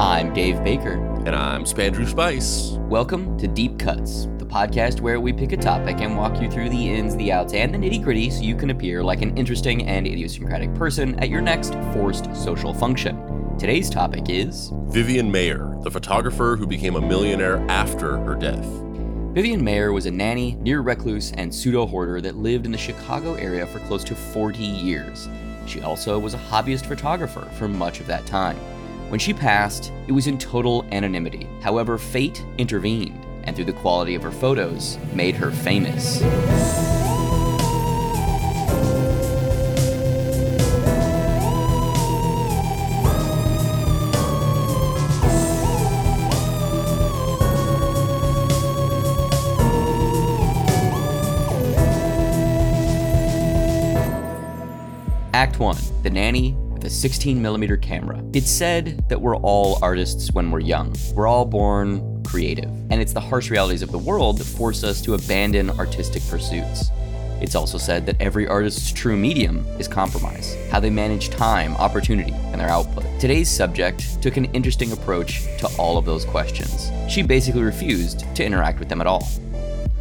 I'm Dave Baker. And I'm Spandrew Spice. Welcome to Deep Cuts, the podcast where we pick a topic and walk you through the ins, the outs, and the nitty gritty so you can appear like an interesting and idiosyncratic person at your next forced social function. Today's topic is Vivian Mayer, the photographer who became a millionaire after her death. Vivian Mayer was a nanny, near recluse, and pseudo hoarder that lived in the Chicago area for close to 40 years. She also was a hobbyist photographer for much of that time. When she passed, it was in total anonymity. However, fate intervened, and through the quality of her photos, made her famous. Act 1 The Nanny with a 16mm camera. It's said that we're all artists when we're young. We're all born creative, and it's the harsh realities of the world that force us to abandon artistic pursuits. It's also said that every artist's true medium is compromise, how they manage time, opportunity, and their output. Today's subject took an interesting approach to all of those questions. She basically refused to interact with them at all.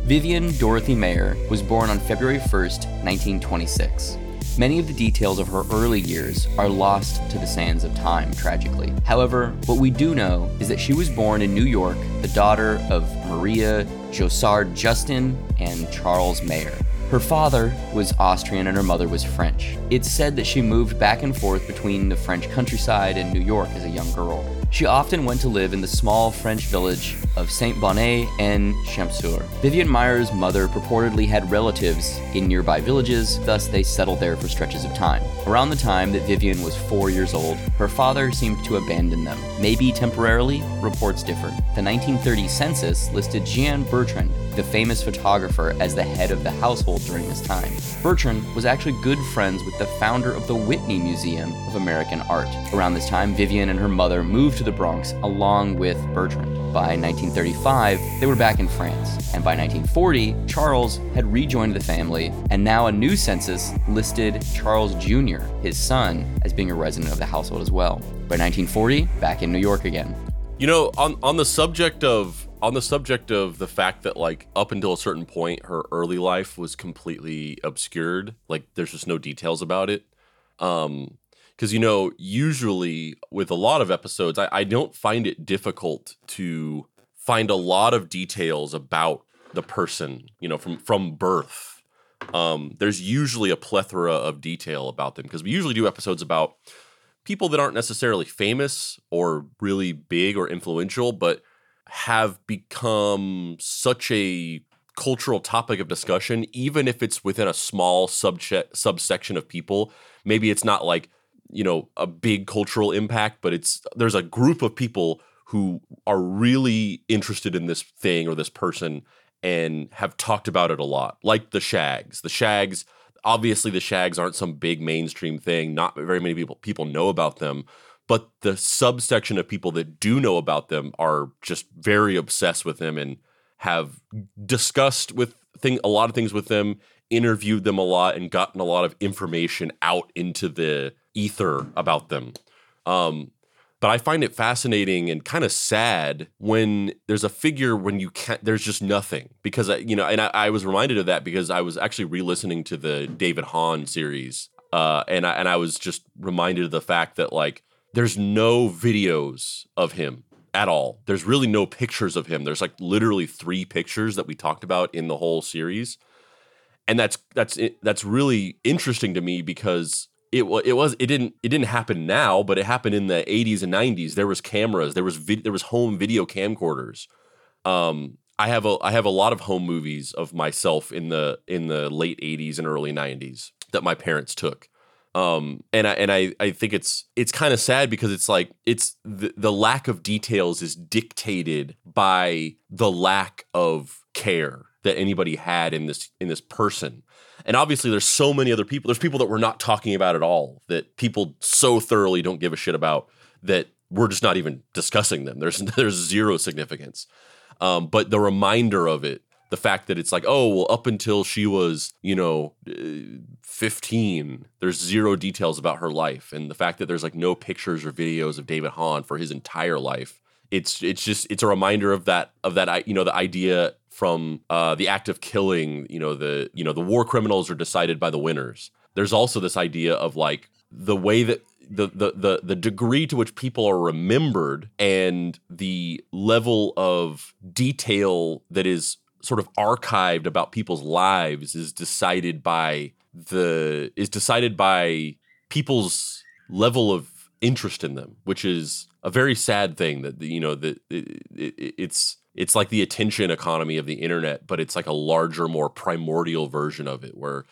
Vivian Dorothy Maier was born on February 1st, 1926. Many of the details of her early years are lost to the sands of time, tragically. However, what we do know is that she was born in New York, the daughter of Maria Jaussaud Justin and Charles Maier. Her father was Austrian and her mother was French. It's said that she moved back and forth between the French countryside and New York as a young girl. She often went to live in the small French village of Saint Bonnet and Champsaur. Vivian Maier's mother purportedly had relatives in nearby villages, thus they settled there for stretches of time. Around the time that Vivian was four years old, her father seemed to abandon them. Maybe temporarily, reports differ. The 1930 census listed Jean Bertrand, the famous photographer, as the head of the household during this time. Bertrand was actually good friends with the founder of the Whitney Museum of American Art. Around this time, Vivian and her mother moved the Bronx along with Bertrand. By 1935, they were back in France, and by 1940, Charles had rejoined the family, and now a new census listed Charles Jr., his son, as being a resident of the household as well. By 1940, back in New York again. You know, on on the subject of on the subject of the fact that like up until a certain point her early life was completely obscured, like there's just no details about it. Um because you know usually with a lot of episodes I, I don't find it difficult to find a lot of details about the person you know from from birth. Um, there's usually a plethora of detail about them because we usually do episodes about people that aren't necessarily famous or really big or influential but have become such a cultural topic of discussion even if it's within a small subset subsection of people. Maybe it's not like you know a big cultural impact but it's there's a group of people who are really interested in this thing or this person and have talked about it a lot like the Shaggs. The Shaggs obviously the Shaggs aren't some big mainstream thing. Not very many people people know about them but the subsection of people that do know about them are just very obsessed with them and have discussed with thing a lot of things with them interviewed them a lot and gotten a lot of information out into the ether about them. Um, but I find it fascinating and kind of sad when there's a figure when you can't. There's just nothing because I, you know, and I, I was reminded of that because I was actually re-listening to the David Hahn series, uh, and I and I was just reminded of the fact that like there's no videos of him at all. There's really no pictures of him. There's like literally three pictures that we talked about in the whole series, and that's that's that's really interesting to me because it was it was it didn't it didn't happen now, but it happened in the 80s and 90s. There was cameras, there was vid, there was home video camcorders. Um, I have a I have a lot of home movies of myself in the in the late 80s and early 90s that my parents took. Um, and I and I I think it's it's kind of sad because it's like it's the, the lack of details is dictated by the lack of care that anybody had in this in this person and obviously, there's so many other people. There's people that we're not talking about at all that people so thoroughly don't give a shit about that we're just not even discussing them. There's there's zero significance. Um, but the reminder of it, the fact that it's like, oh, well, up until she was, you know, uh, 15, there's zero details about her life. And the fact that there's like no pictures or videos of David Hahn for his entire life. It's it's just it's a reminder of that of that you know the idea from uh, the act of killing you know the you know the war criminals are decided by the winners. There's also this idea of like the way that the, the the the degree to which people are remembered and the level of detail that is sort of archived about people's lives is decided by the is decided by people's level of interest in them, which is a very sad thing that you know that it, it, it's it's like the attention economy of the internet, but it's like a larger, more primordial version of it, where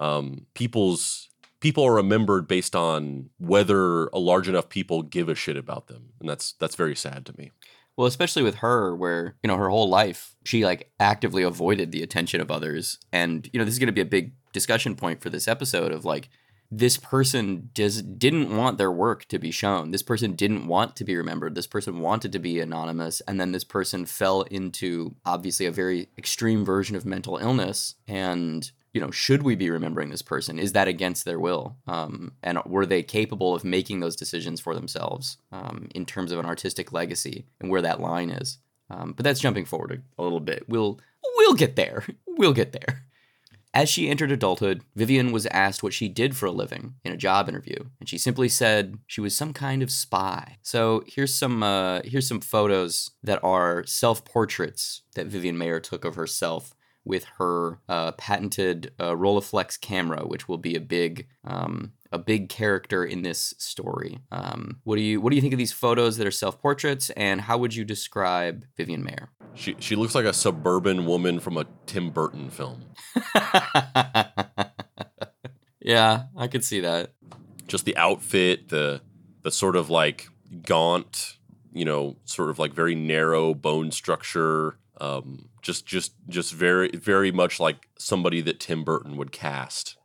um, people's people are remembered based on whether a large enough people give a shit about them, and that's that's very sad to me. Well, especially with her, where, you know, her whole life, she like actively avoided the attention of others. And, you know, this is going to be a big discussion point for this episode of like, this person does didn't want their work to be shown. This person didn't want to be remembered. This person wanted to be anonymous, and then this person fell into obviously a very extreme version of mental illness and you know, should we be remembering this person? Is that against their will? Um, and were they capable of making those decisions for themselves um, in terms of an artistic legacy and where that line is? Um, but that's jumping forward a, a little bit. We'll we'll get there. We'll get there. As she entered adulthood, Vivian was asked what she did for a living in a job interview, and she simply said she was some kind of spy. So here's some uh, here's some photos that are self-portraits that Vivian Mayer took of herself with her uh, patented uh, Rolleiflex camera, which will be a big um, a big character in this story. Um, what do you what do you think of these photos that are self portraits, and how would you describe Vivian Mayer? She she looks like a suburban woman from a Tim Burton film. yeah, I could see that. Just the outfit, the the sort of like gaunt, you know, sort of like very narrow bone structure um, just just just very very much like somebody that Tim Burton would cast.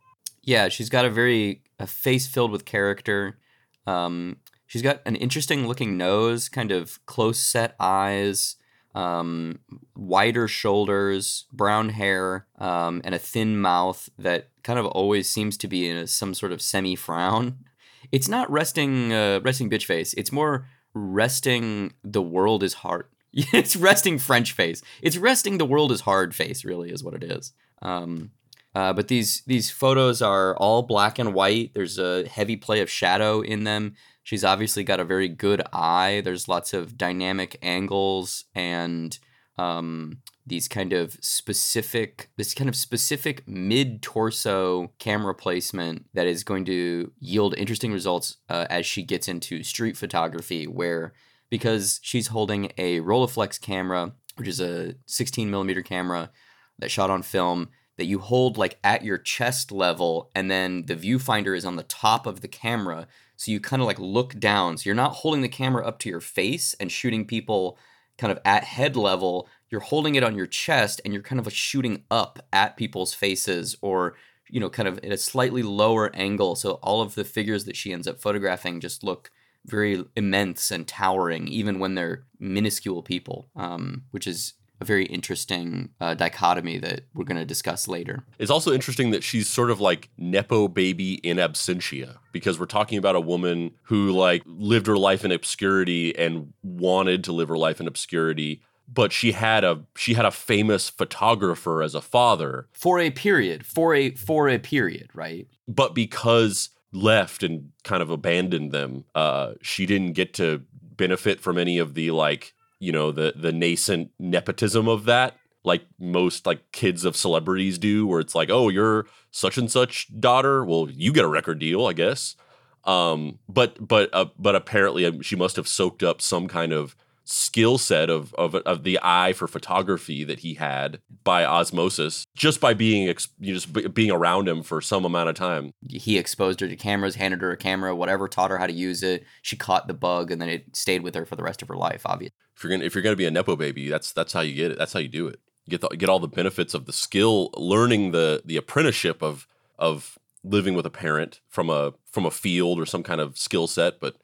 Yeah, she's got a very a face filled with character. Um, she's got an interesting looking nose, kind of close set eyes, um, wider shoulders, brown hair, um, and a thin mouth that kind of always seems to be in a, some sort of semi frown. It's not resting uh, resting bitch face. It's more resting the world is hard it's resting French face. It's resting the world is hard face, really, is what it is. Um, uh, but these these photos are all black and white. There's a heavy play of shadow in them. She's obviously got a very good eye. There's lots of dynamic angles and um, these kind of specific this kind of specific mid torso camera placement that is going to yield interesting results uh, as she gets into street photography, where because she's holding a Rolleiflex camera, which is a 16 millimeter camera that shot on film that you hold like at your chest level, and then the viewfinder is on the top of the camera. So you kind of like look down. So you're not holding the camera up to your face and shooting people kind of at head level. You're holding it on your chest and you're kind of shooting up at people's faces or you know, kind of at a slightly lower angle. So all of the figures that she ends up photographing just look very immense and towering, even when they're minuscule people, um, which is a very interesting uh, dichotomy that we're going to discuss later. It's also interesting that she's sort of like nepo baby in absentia because we're talking about a woman who like lived her life in obscurity and wanted to live her life in obscurity but she had a she had a famous photographer as a father for a period for a for a period right but because left and kind of abandoned them. Uh, she didn't get to benefit from any of the like you know the the nascent nepotism of that like most like kids of celebrities do where it's like oh you're such and such daughter. Well you get a record deal i guess. Um but but uh, but apparently um, she must have soaked up some kind of skill set of, of of the eye for photography that he had by osmosis just by being ex- you just being around him for some amount of time. He exposed her to cameras handed her a camera whatever taught her how to use it. She caught the bug and then it stayed with her for the rest of her life obviously if you're gonna if you're gonna be a nepo baby that's that's how you get it. That's how you do it. You get the, get all the benefits of the skill learning the the apprenticeship of of living with a parent from a from a field or some kind of skill set but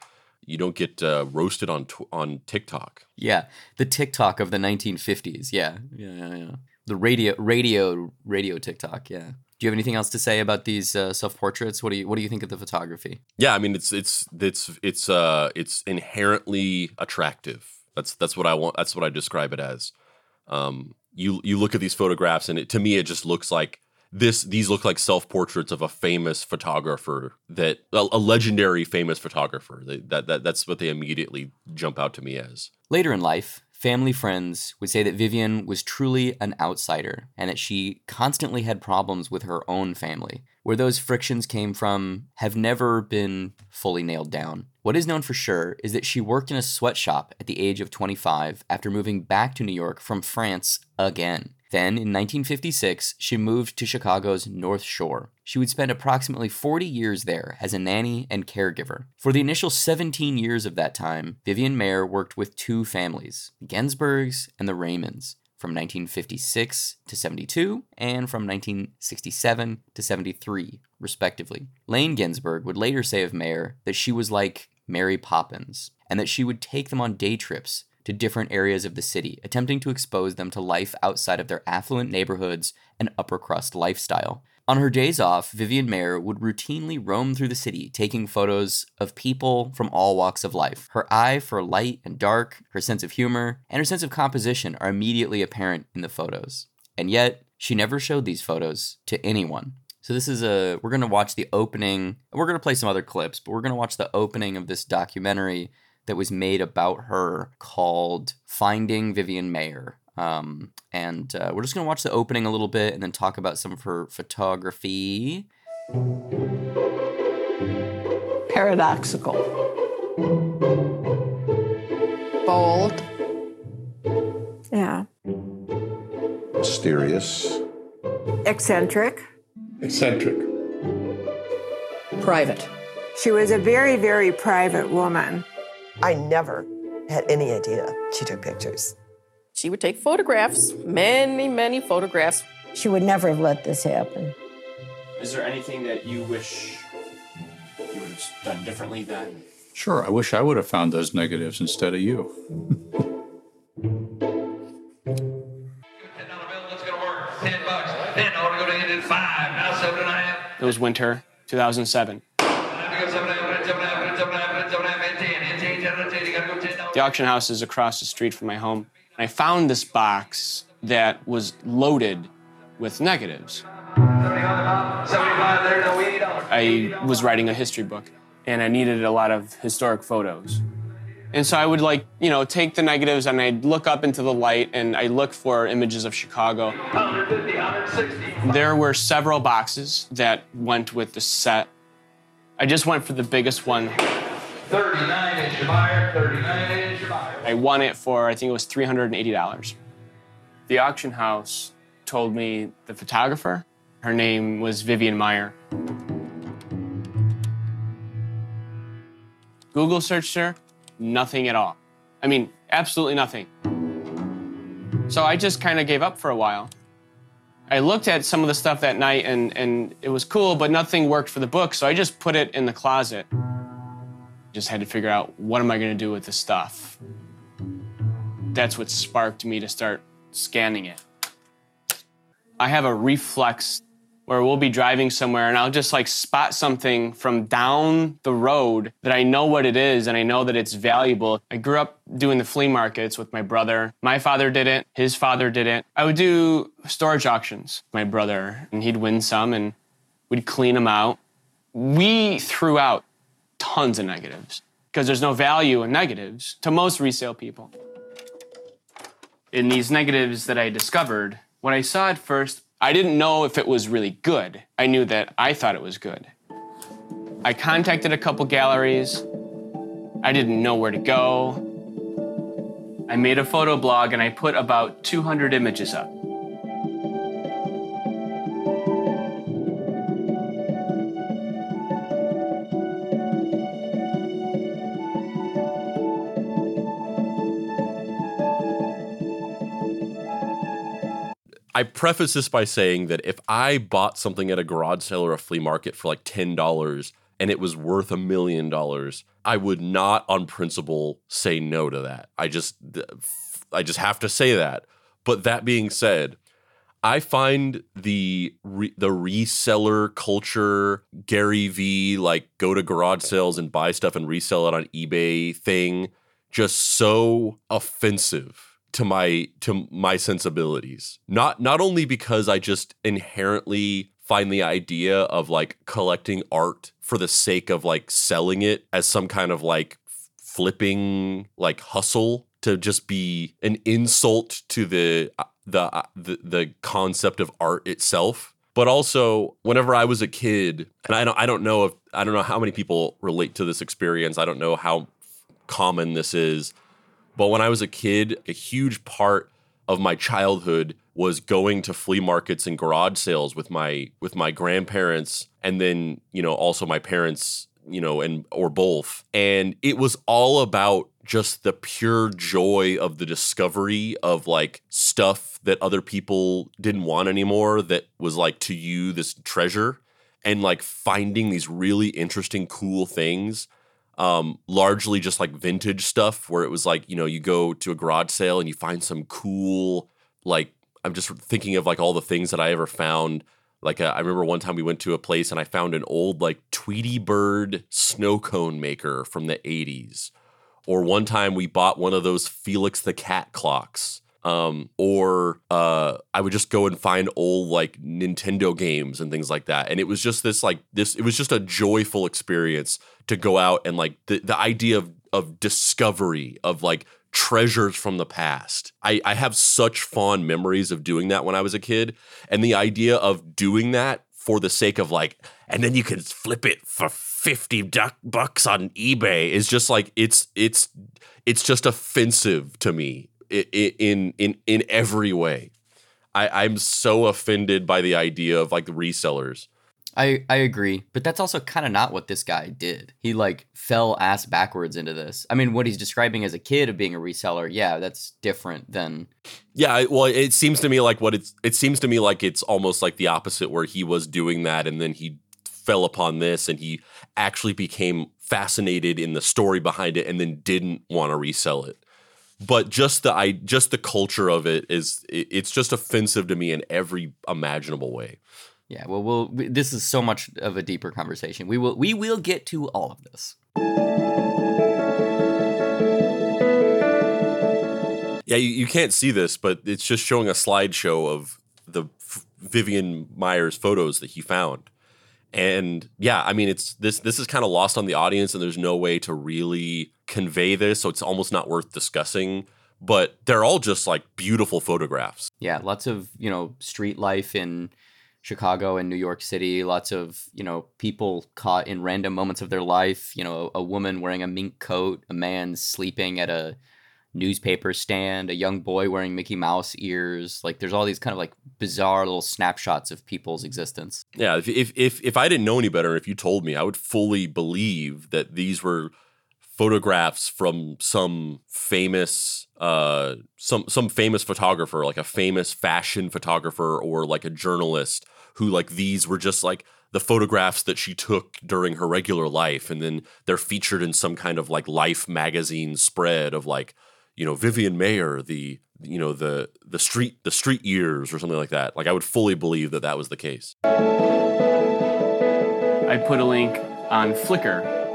you don't get uh, roasted on tw- on TikTok. Yeah, the TikTok of the 1950s. Yeah, yeah, yeah, yeah. the radio radio radio TikTok. Yeah. Do you have anything else to say about these uh, self portraits? What do you What do you think of the photography? Yeah, I mean it's it's it's it's uh it's inherently attractive. That's that's what I want. That's what I describe it as. Um, you you look at these photographs and it, to me it just looks like this these look like self portraits of a famous photographer that a, a legendary famous photographer that, that that that's what they immediately jump out to me as later in life family friends would say that Vivian was truly an outsider and that she constantly had problems with her own family. Where those frictions came from have never been fully nailed down. What is known for sure is that she worked in a sweatshop at the age of 25 after moving back to New York from France again. Then, in 1956, she moved to Chicago's North Shore. She would spend approximately 40 years there as a nanny and caregiver. For the initial 17 years of that time, Vivian Mayer worked with two families, the Gensburgs and the Raymonds, from 1956 to 72 and from 1967 to 73, respectively. Lane Gensburg would later say of Mayer that she was like Mary Poppins, and that she would take them on day trips to different areas of the city, attempting to expose them to life outside of their affluent neighborhoods and upper crust lifestyle. On her days off, Vivian Mayer would routinely roam through the city, taking photos of people from all walks of life. Her eye for light and dark, her sense of humor, and her sense of composition are immediately apparent in the photos. And yet, she never showed these photos to anyone. So this is a we're going to watch the opening. We're going to play some other clips, but we're going to watch the opening of this documentary that was made about her called Finding Vivian Maier. Um, and uh, we're just going to watch the opening a little bit and then talk about some of her photography. Paradoxical. Bold. Yeah. Mysterious. Eccentric. Eccentric. Private. She was a very, very private woman. I never had any idea she took pictures. She would take photographs, many, many photographs. She would never have let this happen. Is there anything that you wish you would have done differently then? Sure, I wish I would have found those negatives instead of you. It was winter 2007. The auction house is across the street from my home. And I found this box that was loaded with negatives. I was writing a history book and I needed a lot of historic photos. And so I would like, you know, take the negatives and I'd look up into the light and I look for images of Chicago. There were several boxes that went with the set. I just went for the biggest one. 39 inch buyer, 39 inch buyer. I won it for, I think it was $380. The auction house told me the photographer, her name was Vivian Meyer. Google searched her, nothing at all. I mean, absolutely nothing. So I just kind of gave up for a while. I looked at some of the stuff that night and, and it was cool, but nothing worked for the book, so I just put it in the closet just had to figure out what am I going to do with this stuff. That's what sparked me to start scanning it. I have a reflex where we'll be driving somewhere and I'll just like spot something from down the road that I know what it is and I know that it's valuable. I grew up doing the flea markets with my brother. My father did it, his father did it. I would do storage auctions, my brother, and he'd win some and we'd clean them out. We threw out tons of negatives because there's no value in negatives to most resale people. In these negatives that I discovered, when I saw it first, I didn't know if it was really good. I knew that I thought it was good. I contacted a couple galleries. I didn't know where to go. I made a photo blog and I put about 200 images up. I preface this by saying that if I bought something at a garage sale or a flea market for like $10 and it was worth a million dollars, I would not on principle say no to that. I just I just have to say that. But that being said, I find the re- the reseller culture, Gary V, like go to garage sales and buy stuff and resell it on eBay thing, just so offensive to my to my sensibilities. Not not only because I just inherently find the idea of like collecting art for the sake of like selling it as some kind of like flipping like hustle to just be an insult to the uh, the uh, the, the concept of art itself but also whenever I was a kid, and I don't I don't know if I don't know how many people relate to this experience. I don't know how common this is, but when I was a kid, a huge part of my childhood was going to flea markets and garage sales with my with my grandparents and then, you know, also my parents, you know, and or both. And it was all about just the pure joy of the discovery of like stuff that other people didn't want anymore that was like to you this treasure and like finding these really interesting cool things um largely just like vintage stuff where it was like you know you go to a garage sale and you find some cool like i'm just thinking of like all the things that i ever found like uh, I remember one time we went to a place and I found an old like Tweety Bird snow cone maker from the 80s or one time we bought one of those Felix the Cat clocks. Um, or uh, I would just go and find old like Nintendo games and things like that. And it was just this like this. It was just a joyful experience to go out and like the the idea of of discovery of like treasures from the past. I, I have such fond memories of doing that when I was a kid, and the idea of doing that for the sake of like, and then you can flip it for 50 duck bucks on eBay is just like it's it's it's just offensive to me in in in every way. I, I'm so offended by the idea of like the resellers. I, I agree, but that's also kind of not what this guy did. He like fell ass backwards into this. I mean, what he's describing as a kid of being a reseller, yeah, that's different than. Yeah, well, it seems to me like what it's. It seems to me like it's almost like the opposite, where he was doing that and then he fell upon this and he actually became fascinated in the story behind it and then didn't want to resell it but just the i just the culture of it is it, it's just offensive to me in every imaginable way. Yeah well we'll this is so much of a deeper conversation. We will we will get to all of this. Yeah you, you can't see this but it's just showing a slideshow of the Vivian Myers photos that he found. And yeah, I mean, it's this this is kind of lost on the audience, and there's no way to really convey this, so it's almost not worth discussing. But they're all just like beautiful photographs. Yeah, lots of you know street life in Chicago and New York City. Lots of you know people caught in random moments of their life. You know, a, woman wearing a mink coat, a man sleeping at a newspaper stand, a young boy wearing Mickey Mouse ears. Like there's all these kind of like bizarre little snapshots of people's existence. Yeah, if if if, if I didn't know any better, if you told me, I would fully believe that these were photographs from some famous uh some some famous photographer, like a famous fashion photographer or like a journalist who like these were just like the photographs that she took during her regular life and then they're featured in some kind of like life magazine spread of like you know Vivian Mayer, the you know the the street the street years or something like that. Like I would fully believe that that was the case. I put a link on Flickr.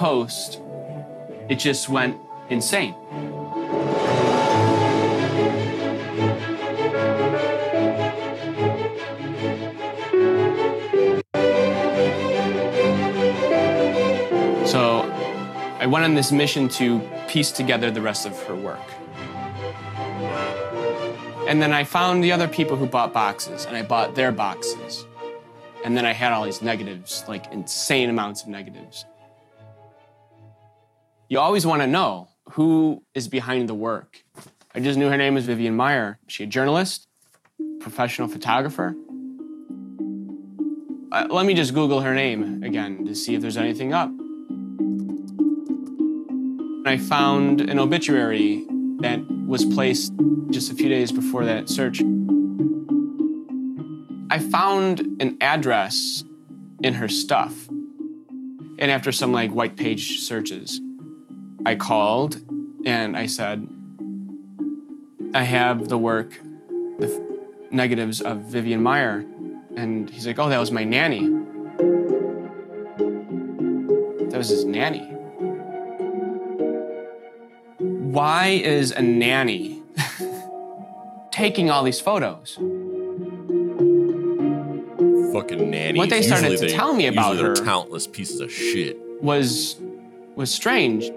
Post, it just went insane. So I went on this mission to piece together the rest of her work. And then I found the other people who bought boxes, and I bought their boxes. And then I had all these negatives, like insane amounts of negatives. You always want to know who is behind the work. I just knew her name was Vivian Meyer. She a journalist, professional photographer? Uh, let me just Google her name again to see if there's anything up. I found an obituary that was placed just a few days before that search. I found an address in her stuff, and after some like white page searches, I called and I said, I have the work, the f- negatives of Vivian Meyer. And he's like, Oh, that was my nanny. That was his nanny. Why is a nanny taking all these photos? Fucking nannies. What they started Usually to they- tell me about her- talentless pieces of shit. was was strange.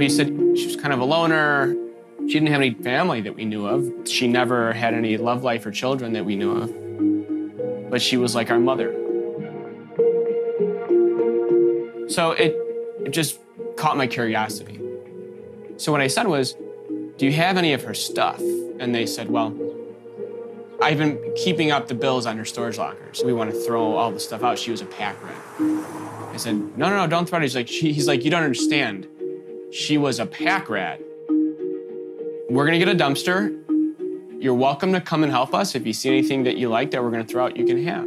He said she was kind of a loner. She didn't have any family that we knew of. She never had any love life or children that we knew of. But she was like our mother. So it, it just caught my curiosity. So what I said was, Do you have any of her stuff? And they said, Well, I've been keeping up the bills on her storage lockers. We want to throw all the stuff out. She was a pack rat. I said, no, no, no, don't throw it. He's like, he's like, you don't understand. She was a pack rat. We're gonna get a dumpster. You're welcome to come and help us. If you see anything that you like that we're gonna throw out, you can have.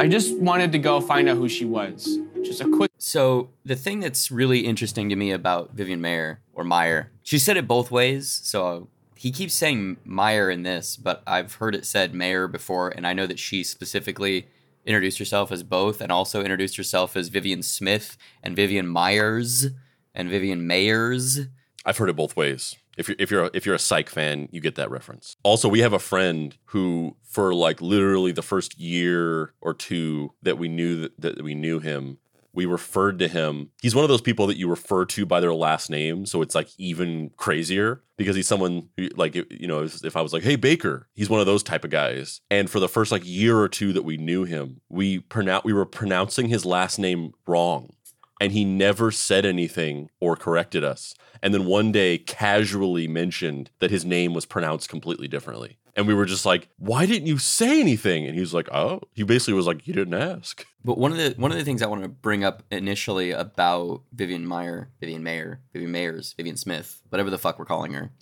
I just wanted to go find out who she was. Just a quick. So the thing that's really interesting to me about Vivian Mayer or Meyer, she said it both ways. So he keeps saying Meyer in this, but I've heard it said Mayer before, and I know that she specifically introduced yourself as both, and also introduced yourself as Vivian Smith and Vivian Myers and Vivian Mayers. I've heard it both ways. If you're if you're a, if you're a psych fan, you get that reference. Also, we have a friend who, for like literally the first year or two that we knew that, that we knew him, we referred to him. He's one of those people that you refer to by their last name, so it's like even crazier because he's someone who, like you know, if I was like, "Hey Baker," he's one of those type of guys. And for the first like year or two that we knew him, we pronoun we were pronouncing his last name wrong and he never said anything or corrected us. And then one day casually mentioned that his name was pronounced completely differently. And we were just like, "Why didn't you say anything?" And he was like, "Oh." He basically was like, "You didn't ask." But one of the one of the things I want to bring up initially about Vivian Meyer, Vivian Mayer, Vivian Mayers, Vivian Smith, whatever the fuck we're calling her,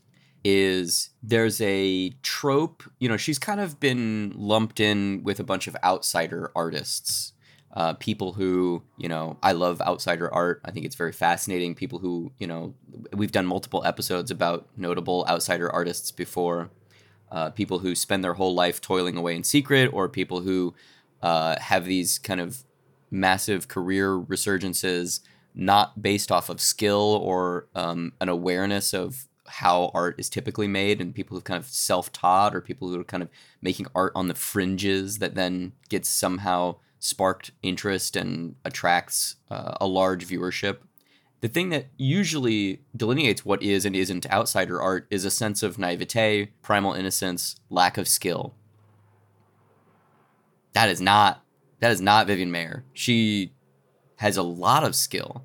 is there's a trope. You know, she's kind of been lumped in with a bunch of outsider artists. Uh, people who, you know, I love outsider art. I think it's very fascinating. People who, you know, we've done multiple episodes about notable outsider artists before. Uh, people who spend their whole life toiling away in secret, or people who uh, have these kind of massive career resurgences, not based off of skill or um, an awareness of how art is typically made, and people who've kind of self-taught, or people who are kind of making art on the fringes that then gets somehow sparked interest and attracts uh, a large viewership. The thing that usually delineates what is and isn't outsider art is a sense of naivete, primal innocence, lack of skill. That is not that is not Vivian Mayer. She has a lot of skill,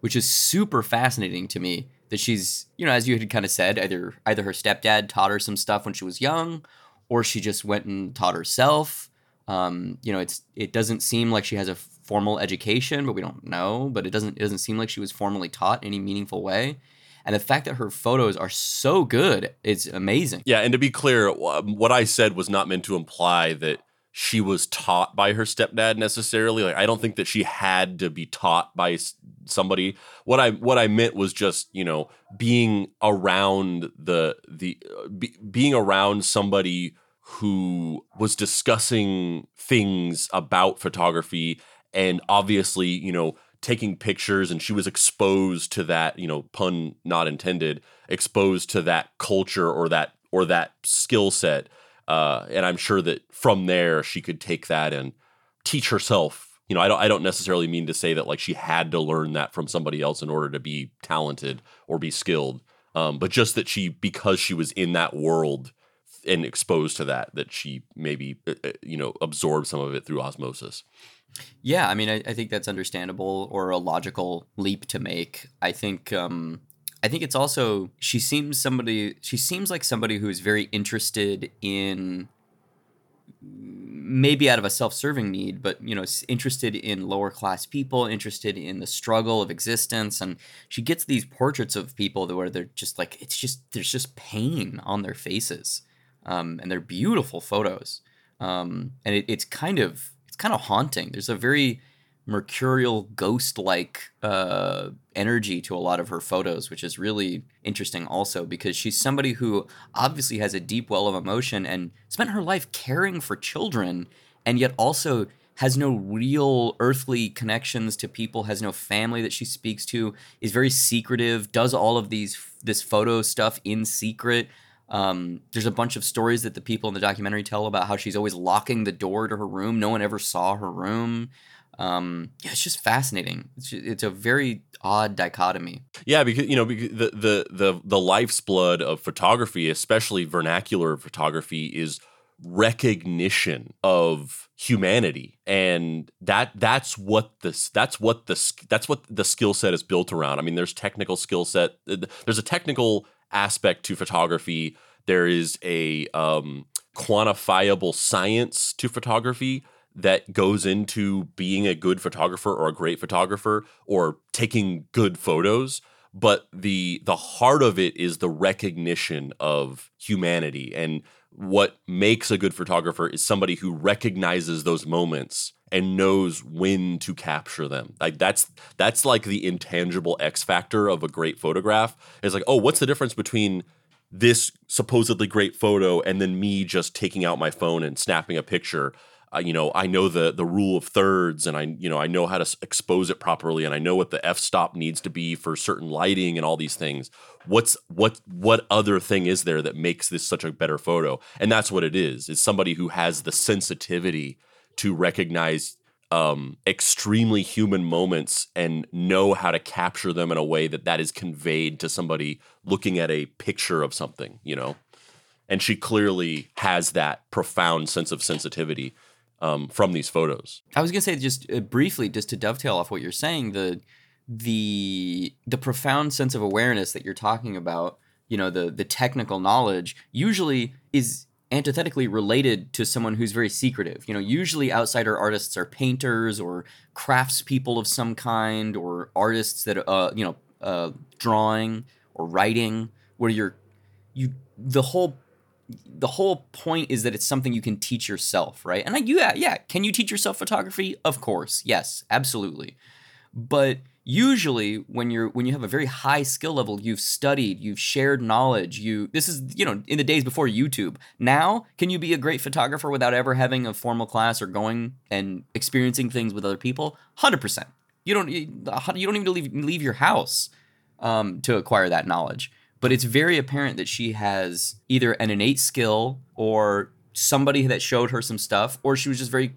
which is super fascinating to me. That she's, you know, as you had kind of said, either either her stepdad taught her some stuff when she was young, or she just went and taught herself. Um, you know, it's it doesn't seem like she has a formal education, but we don't know. But it doesn't it doesn't seem like she was formally taught in any meaningful way. And the fact that her photos are so good is amazing. Yeah, and to be clear, what I said was not meant to imply that she was taught by her stepdad necessarily. Like I don't think that she had to be taught by somebody. What I what I meant was just, you know, being around the the uh, be, being around somebody who was discussing things about photography and obviously, you know, taking pictures and she was exposed to that, you know, pun not intended, exposed to that culture or that or that skill set. Uh, and I'm sure that from there she could take that and teach herself. You know, I don't I don't necessarily mean to say that like she had to learn that from somebody else in order to be talented or be skilled. Um, but just that she because she was in that world and exposed to that that she maybe uh, uh, you know absorbed some of it through osmosis. Yeah, I mean, I, I think that's understandable or a logical leap to make. I think, um, I think it's also she seems somebody. She seems like somebody who is very interested in maybe out of a self-serving need, but you know, interested in lower class people, interested in the struggle of existence, and she gets these portraits of people where they're just like it's just there's just pain on their faces, um, and they're beautiful photos, um, and it, it's kind of it's kind of haunting. There's a very mercurial ghost like uh, energy to a lot of her photos, which is really interesting also because she's somebody who obviously has a deep well of emotion and spent her life caring for children and yet also has no real earthly connections to people, has no family that she speaks to, is very secretive, does all of these this photo stuff in secret. Um, there's a bunch of stories that the people in the documentary tell about how she's always locking the door to her room. No one ever saw her room. Um, yeah, it's just fascinating. It's, just, it's a very odd dichotomy. Yeah, because you know, because the the the the life's blood of photography, especially vernacular photography, is recognition of humanity and that that's what this that's what the that's what the skill set is built around i mean there's technical skill set there's a technical aspect to photography there is a um, quantifiable science to photography that goes into being a good photographer or a great photographer or taking good photos but the the heart of it is the recognition of humanity and what makes a good photographer is somebody who recognizes those moments and knows when to capture them. Like that's that's like the intangible X factor of a great photograph. It's like, oh, what's the difference between this supposedly great photo and then me just taking out my phone and snapping a picture? uh, you know, I know the the rule of thirds, and I you know I know how to expose it properly, and I know what the f stop needs to be for certain lighting and all these things. What's what what other thing is there that makes this such a better photo? And that's what it is. It's somebody who has the sensitivity to recognize um, extremely human moments and know how to capture them in a way that that is conveyed to somebody looking at a picture of something. You know and she clearly has that profound sense of sensitivity um, from these photos. I was gonna say just uh, briefly, just to dovetail off what you're saying, the the the profound sense of awareness that you're talking about, you know, the the technical knowledge usually is antithetically related to someone who's very secretive. You know, usually outsider artists are painters or craftspeople of some kind, or artists that uh, you know, uh, drawing or writing, where you're you the whole the whole point is that it's something you can teach yourself, right? And I, yeah, yeah, can you teach yourself photography? Of course, yes, absolutely. But usually, when you're when you have a very high skill level, you've studied, you've shared knowledge. You this is you know in the days before YouTube. Now, can you be a great photographer without ever having a formal class or going and experiencing things with other people? Hundred percent. You don't you don't even leave leave your house um, to acquire that knowledge but it's very apparent that she has either an innate skill or somebody that showed her some stuff or she was just very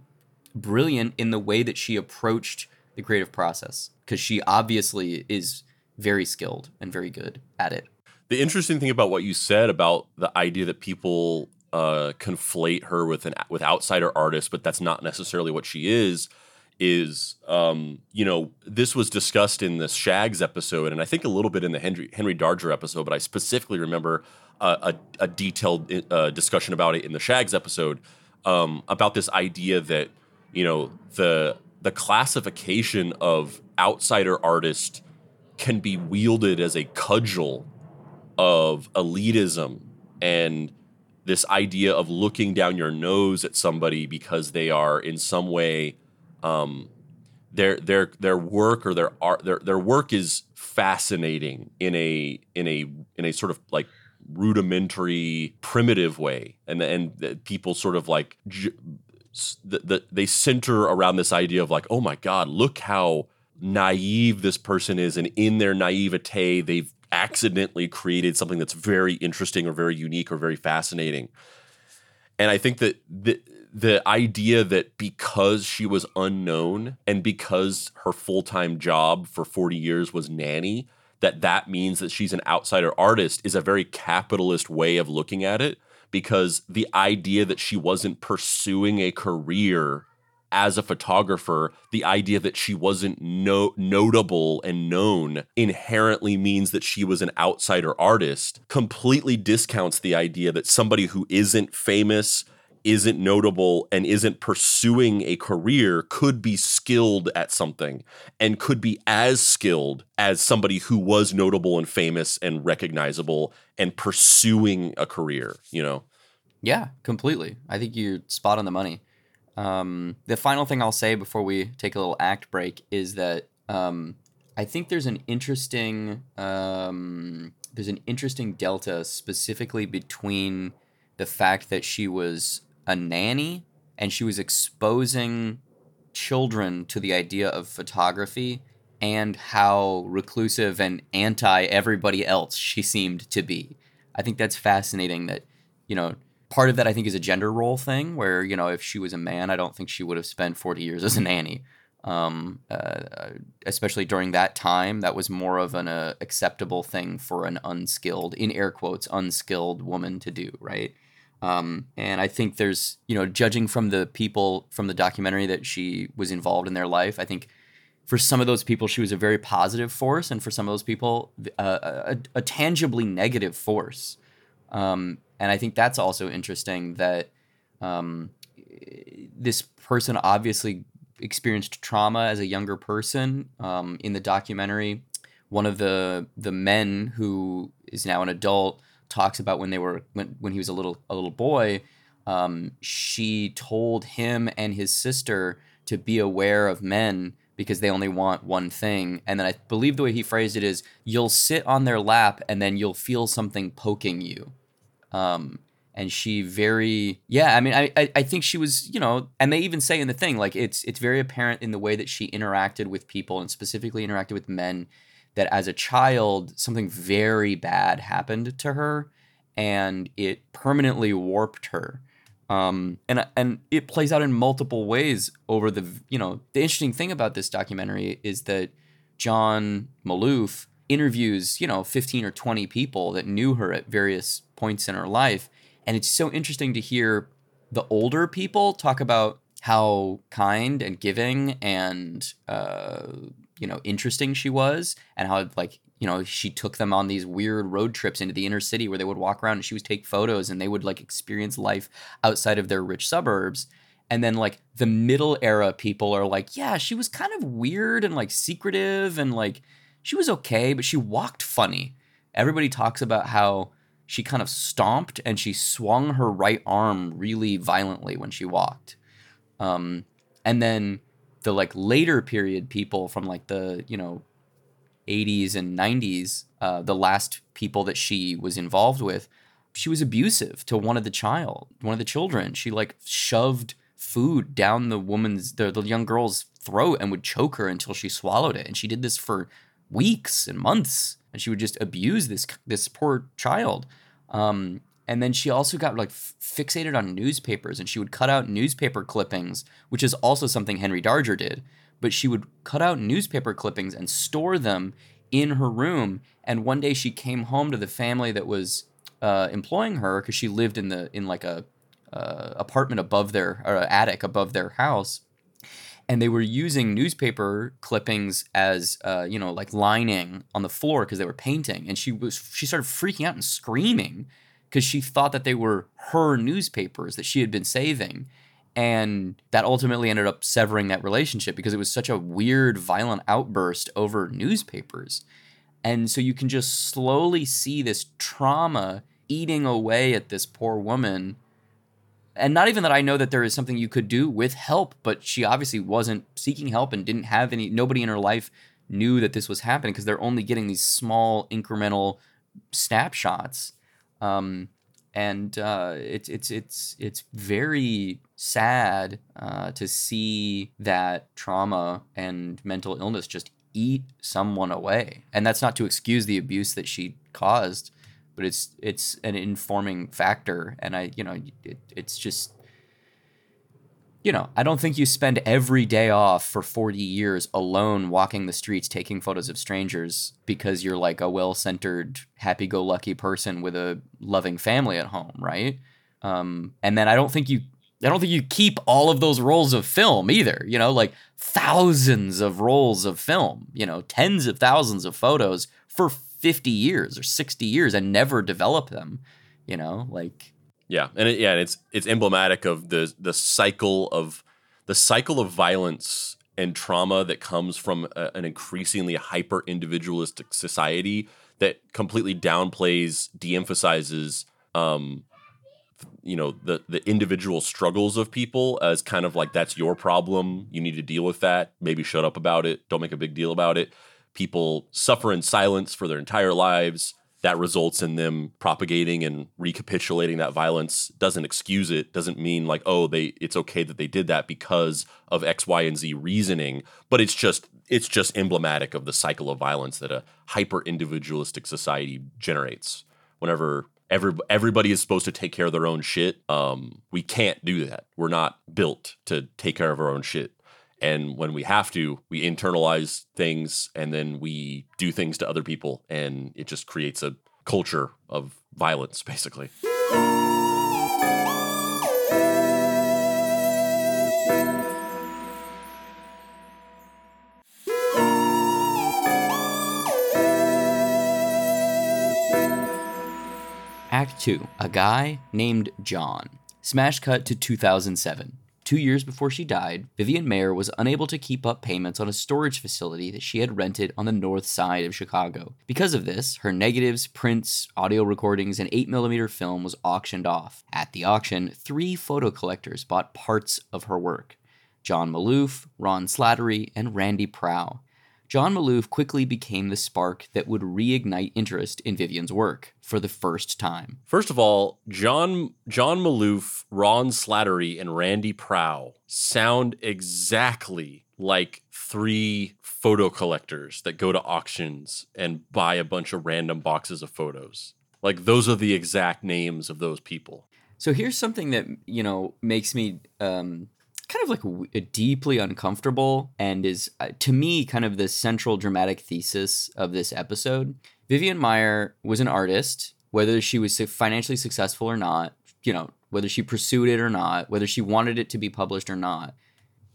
brilliant in the way that she approached the creative process because she obviously is very skilled and very good at it. The interesting thing about what you said about the idea that people uh, conflate her with an with outsider artists but that's not necessarily what she is is um, you know this was discussed in the Shaggs episode, and I think a little bit in the Henry Henry Darger episode, but I specifically remember a, a, detailed uh, discussion about it in the Shaggs episode um, about this idea that you know the the classification of outsider artist can be wielded as a cudgel of elitism and this idea of looking down your nose at somebody because they are in some way um, their their their work or their art their their work is fascinating in a in a in a sort of like rudimentary primitive way. And and people sort of like the, the, they center around this idea of like oh my god look how naive this person is and in their naivete they've accidentally created something that's very interesting or very unique or very fascinating. And i think that the, the idea that because she was unknown and because her full-time job for 40 years was nanny that that means that she's an outsider artist is a very capitalist way of looking at it because the idea that she wasn't pursuing a career as a photographer, the idea that she wasn't no- notable and known inherently means that she was an outsider artist, completely discounts the idea that somebody who isn't famous, isn't notable and isn't pursuing a career could be skilled at something and could be as skilled as somebody who was notable and famous and recognizable and pursuing a career, you know? Yeah, completely. I think you're spot on the money. Um, the final thing I'll say before we take a little act break is that um, I think there's an interesting um, there's an interesting delta specifically between the fact that she was a nanny and she was exposing children to the idea of photography and how reclusive and anti everybody else she seemed to be. I think that's fascinating that, you know, part of that I think is a gender role thing where, you know, if she was a man, I don't think she would have spent 40 years as a nanny. Um, uh, especially during that time, that was more of an uh, acceptable thing for an unskilled, in air quotes, unskilled woman to do, right? Um, and I think there's, you know, judging from the people from the documentary that she was involved in their life, I think for some of those people, she was a very positive force, and for some of those people, uh, a, a, tangibly negative force. Um, and I think that's also interesting that um, this person obviously experienced trauma as a younger person. Um, in the documentary, one of the the men who is now an adult talks about when they were when, when he was a little a little boy. Um, she told him and his sister to be aware of men because they only want one thing. And then I believe the way he phrased it is you'll sit on their lap and then you'll feel something poking you. Um, and she very yeah i mean I, I i think she was you know and they even say in the thing like it's it's very apparent in the way that she interacted with people and specifically interacted with men that as a child something very bad happened to her and it permanently warped her. Um, and and it plays out in multiple ways over the you know the interesting thing about this documentary is that John Maloof interviews you know 15 or 20 people that knew her at various points in her life and it's so interesting to hear the older people talk about how kind and giving and uh, you know interesting she was and how like you know, she took them on these weird road trips into the inner city where they would walk around and she would take photos and they would like experience life outside of their rich suburbs. And then like the middle era people are like, yeah, she was kind of weird and like secretive and like she was okay, but she walked funny. Everybody talks about how she kind of stomped and she swung her right arm really violently when she walked. Um, and then the like later period people from like the, you know, 80s and 90s, uh, the last people that she was involved with, she was abusive to one of the child, one of the children. She like shoved food down the woman's, the, the young girl's throat and would choke her until she swallowed it. And she did this for weeks and months. And she would just abuse this this poor child. Um, and then she also got like f- fixated on newspapers, and she would cut out newspaper clippings, which is also something Henry Darger did but she would cut out newspaper clippings and store them in her room. And one day she came home to the family that was uh, employing her because she lived in the in like a uh, apartment above their or attic above their house, and they were using newspaper clippings as uh, you know like lining on the floor because they were painting. And she was she started freaking out and screaming because she thought that they were her newspapers that she had been saving and that ultimately ended up severing that relationship because it was such a weird violent outburst over newspapers and so you can just slowly see this trauma eating away at this poor woman and not even that I know that there is something you could do with help, but she obviously wasn't seeking help and didn't have any nobody in her life knew that this was happening because they're only getting these small incremental snapshots. Um, and uh, it's it's it's it's very sad uh, to see that trauma and mental illness just eat someone away, and that's not to excuse the abuse that she caused, but it's it's an informing factor, and I you know it, it's just you know, I don't think you spend every day off for 40 years alone walking the streets taking photos of strangers because you're like a well centered, happy go lucky person with a loving family at home, right? Um, and then I don't think you. I don't think you keep all of those rolls of film either, you know, like thousands of rolls of film, you know, tens of thousands of photos for 50 years or 60 years and never develop them, you know, like yeah, and it, yeah, and it's it's emblematic of the the cycle of the cycle of violence and trauma that comes from a, an increasingly hyper individualistic society that completely downplays, de-emphasizes um, you know the the individual struggles of people as kind of like that's your problem. You need to deal with that. Maybe shut up about it. Don't make a big deal about it people suffer in silence for their entire lives that results in them propagating and recapitulating that violence doesn't excuse it doesn't mean like oh they it's okay that they did that because of x y and z reasoning but it's just it's just emblematic of the cycle of violence that a hyper individualistic society generates. Whenever every, everybody is supposed to take care of their own shit um, we can't do that. We're not built to take care of our own shit and when we have to we internalize things and then we do things to other people and it just creates a culture of violence basically Act 2 A guy named John. Smash cut to 2007. Two years before she died, Vivian Maier was unable to keep up payments on a storage facility that she had rented on the north side of Chicago. Because of this, her negatives, prints, audio recordings, and 8mm film was auctioned off. At the auction, three photo collectors bought parts of her work John Maloof, Ron Slattery, and Randy Prow. John Maloof quickly became the spark that would reignite interest in Vivian's work for the first time. First of all, John John Maloof, Ron Slattery, and Randy Prow sound exactly like three photo collectors that go to auctions and buy a bunch of random boxes of photos. Like those are the exact names of those people. So here's something that you know makes me um, kind of like w- deeply uncomfortable and is uh, to me kind of the central dramatic thesis of this episode. Vivian Maier was an artist, whether she was financially successful or not, you know, whether she pursued it or not, whether she wanted it to be published or not.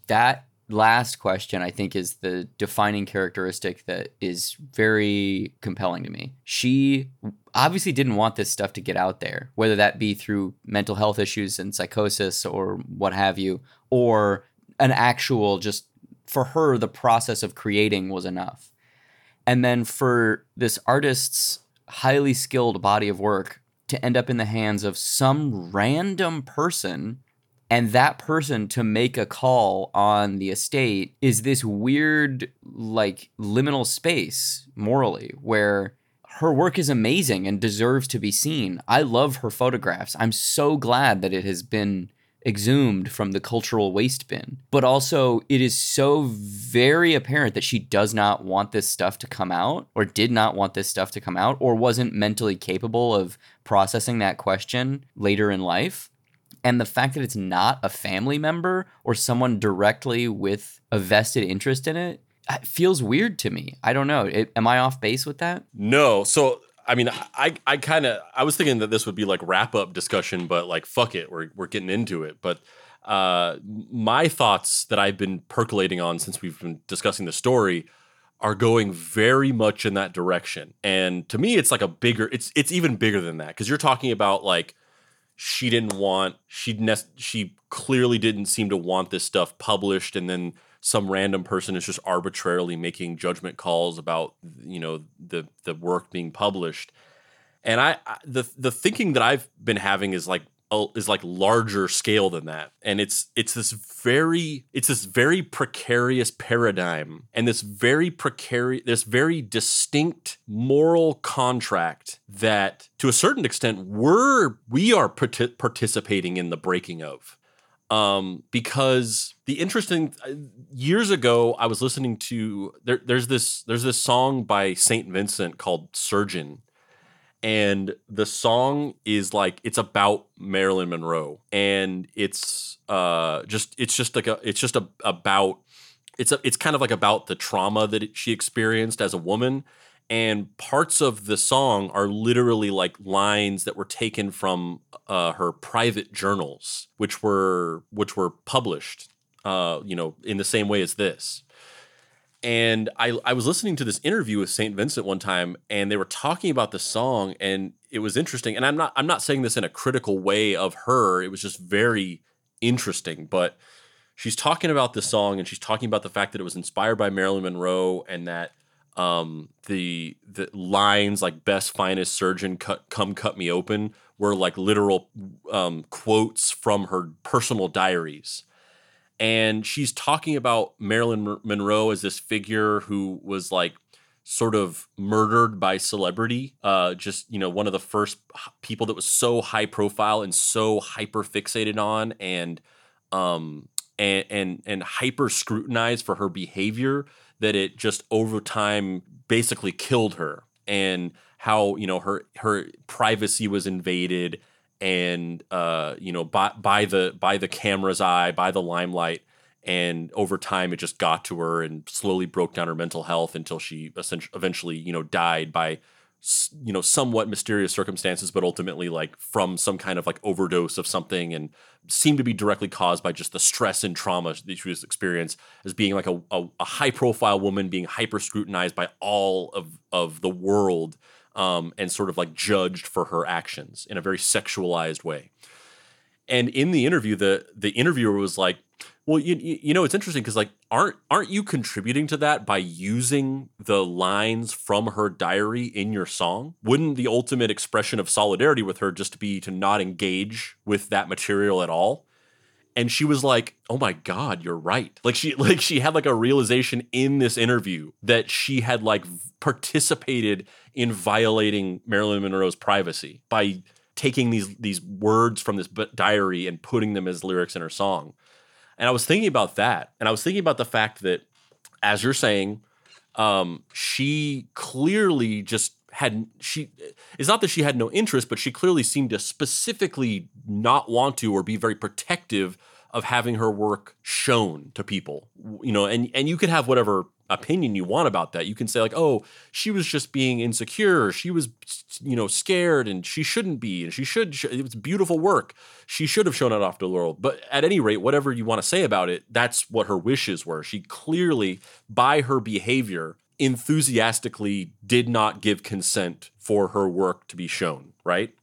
That last question I think is the defining characteristic that is very compelling to me. She obviously didn't want this stuff to get out there, whether that be through mental health issues and psychosis or what have you, or an actual just for her the process of creating was enough. And then for this artist's highly skilled body of work to end up in the hands of some random person and that person to make a call on the estate is this weird like liminal space morally where her work is amazing and deserves to be seen. I love her photographs. I'm so glad that it has been exhumed from the cultural waste bin. But also, it is so very apparent that she does not want this stuff to come out, or did not want this stuff to come out, or wasn't mentally capable of processing that question later in life. And the fact that it's not a family member or someone directly with a vested interest in it feels weird to me. I don't know. It, am I off base with that? No. So I mean, I I kind of I was thinking that this would be like wrap up discussion, but like fuck it, we're we're getting into it. But uh, my thoughts that I've been percolating on since we've been discussing the story are going very much in that direction. And to me, it's like a bigger. It's it's even bigger than that because you're talking about like she didn't want she ne- she clearly didn't seem to want this stuff published, and then some random person is just arbitrarily making judgment calls about you know the the work being published. And I, I the the thinking that I've been having is like is like larger scale than that. And it's it's this very it's this very precarious paradigm and this very precarious this very distinct moral contract that to a certain extent we're we are partic- participating in the breaking of um, because the interesting uh, years ago I was listening to there, there's this there's this song by Saint Vincent called Surgeon, and the song is like it's about Marilyn Monroe, and it's uh just it's just like a it's just a, about it's a, it's kind of like about the trauma that she experienced as a woman and parts of the song are literally like lines that were taken from uh, her private journals, which were which were published, uh, you know, in the same way as this. And I, I was listening to this interview with Saint Vincent one time, and they were talking about the song, and it was interesting. And I'm not I'm not saying this in a critical way of her. It was just very interesting, but she's talking about the song, and she's talking about the fact that it was inspired by Marilyn Monroe, and that um, the the lines like "best finest surgeon cut come cut me open" were like literal um, quotes from her personal diaries, and she's talking about Marilyn Monroe as this figure who was like sort of murdered by celebrity. Uh, just you know, one of the first people that was so high profile and so hyper fixated on and um and and and hyper scrutinized for her behavior that it just over time basically killed her and how you know her her privacy was invaded and uh you know by by the by the camera's eye by the limelight. And over time it just got to her and slowly broke down her mental health until she essentially eventually you know died by you know somewhat mysterious circumstances but ultimately like from some kind of like overdose of something and seemed to be directly caused by just the stress and trauma that she was experienced as being like a, a, a high profile woman being hyper scrutinized by all of of the world um, and sort of like judged for her actions in a very sexualized way. And in the interview the the interviewer was like well you, you know it's interesting because like aren't aren't you contributing to that by using the lines from her diary in your song? Wouldn't the ultimate expression of solidarity with her just be to not engage with that material at all? And she was like oh my god you're right. Like she like she had like a realization in this interview that she had like participated in violating marilyn monroe's privacy by taking these these words from this diary and putting them as lyrics in her song and i was thinking about that and i was thinking about the fact that as you're saying um, she clearly just had she it's not that she had no interest but she clearly seemed to specifically not want to or be very protective of having her work shown to people you know and and you could have whatever opinion you want about that. You can say like oh she was just being insecure. She was you know scared and she shouldn't be and she should sh- it was beautiful work. She should have shown it off to the world but at any rate whatever you want to say about it that's what her wishes were. She clearly by her behavior enthusiastically did not give consent for her work to be shown right?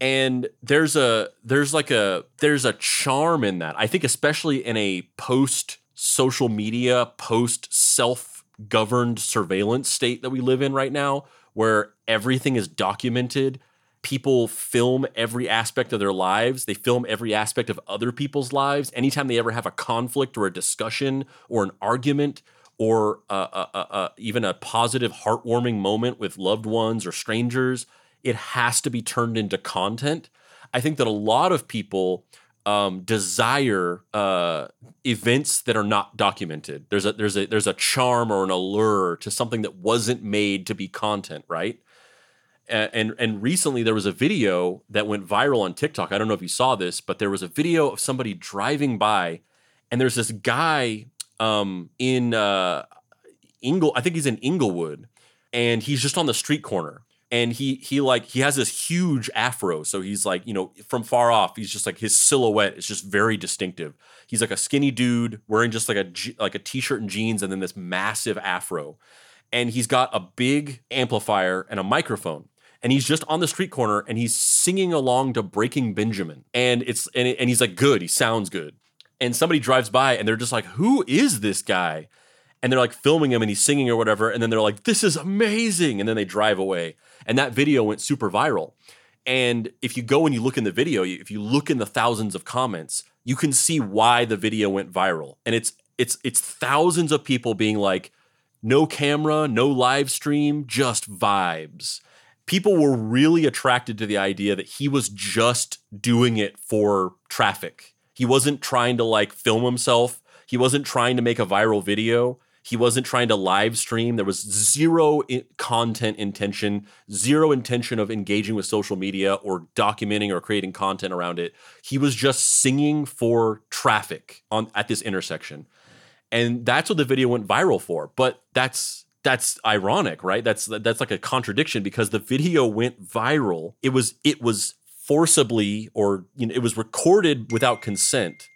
And there's a there's like a there's a charm in that. I think especially in a post social media post self governed surveillance state that we live in right now where everything is documented. People film every aspect of their lives. They film every aspect of other people's lives. Anytime they ever have a conflict or a discussion or an argument or uh, uh, uh, even a positive heartwarming moment with loved ones or strangers it has to be turned into content. I think that a lot of people um, desire uh, events that are not documented there's a there's a there's a charm or an allure to something that wasn't made to be content right A- and and recently there was a video that went viral on TikTok. I don't know if you saw this, but there was a video of somebody driving by, and there's this guy um, in uh, Ingle. I think he's in Inglewood, and he's just on the street corner. And he he like he has this huge afro, so he's like you know from far off, he's just like his silhouette is just very distinctive. He's like a skinny dude wearing just like a like a t-shirt and jeans, and then this massive afro, and he's got a big amplifier and a microphone. And he's just on the street corner and he's singing along to breaking benjamin. And it's and, and he's like good. He sounds good. And somebody drives by and they're just like who is this guy and they're like filming him and he's singing or whatever and then they're like this is amazing and then they drive away and that video went super viral and if you go and you look in the video if you look in the thousands of comments you can see why the video went viral and it's it's it's thousands of people being like no camera no live stream just vibes people were really attracted to the idea that he was just doing it for traffic. He wasn't trying to like film himself. He wasn't trying to make a viral video. He wasn't trying to live stream. There was zero content intention, zero intention of engaging with social media or documenting or creating content around it. He was just singing for traffic on at this intersection. And that's what the video went viral for. But that's that's ironic, right? That's that's like a contradiction because the video went viral. It was it was forcibly or you know it was recorded without consent.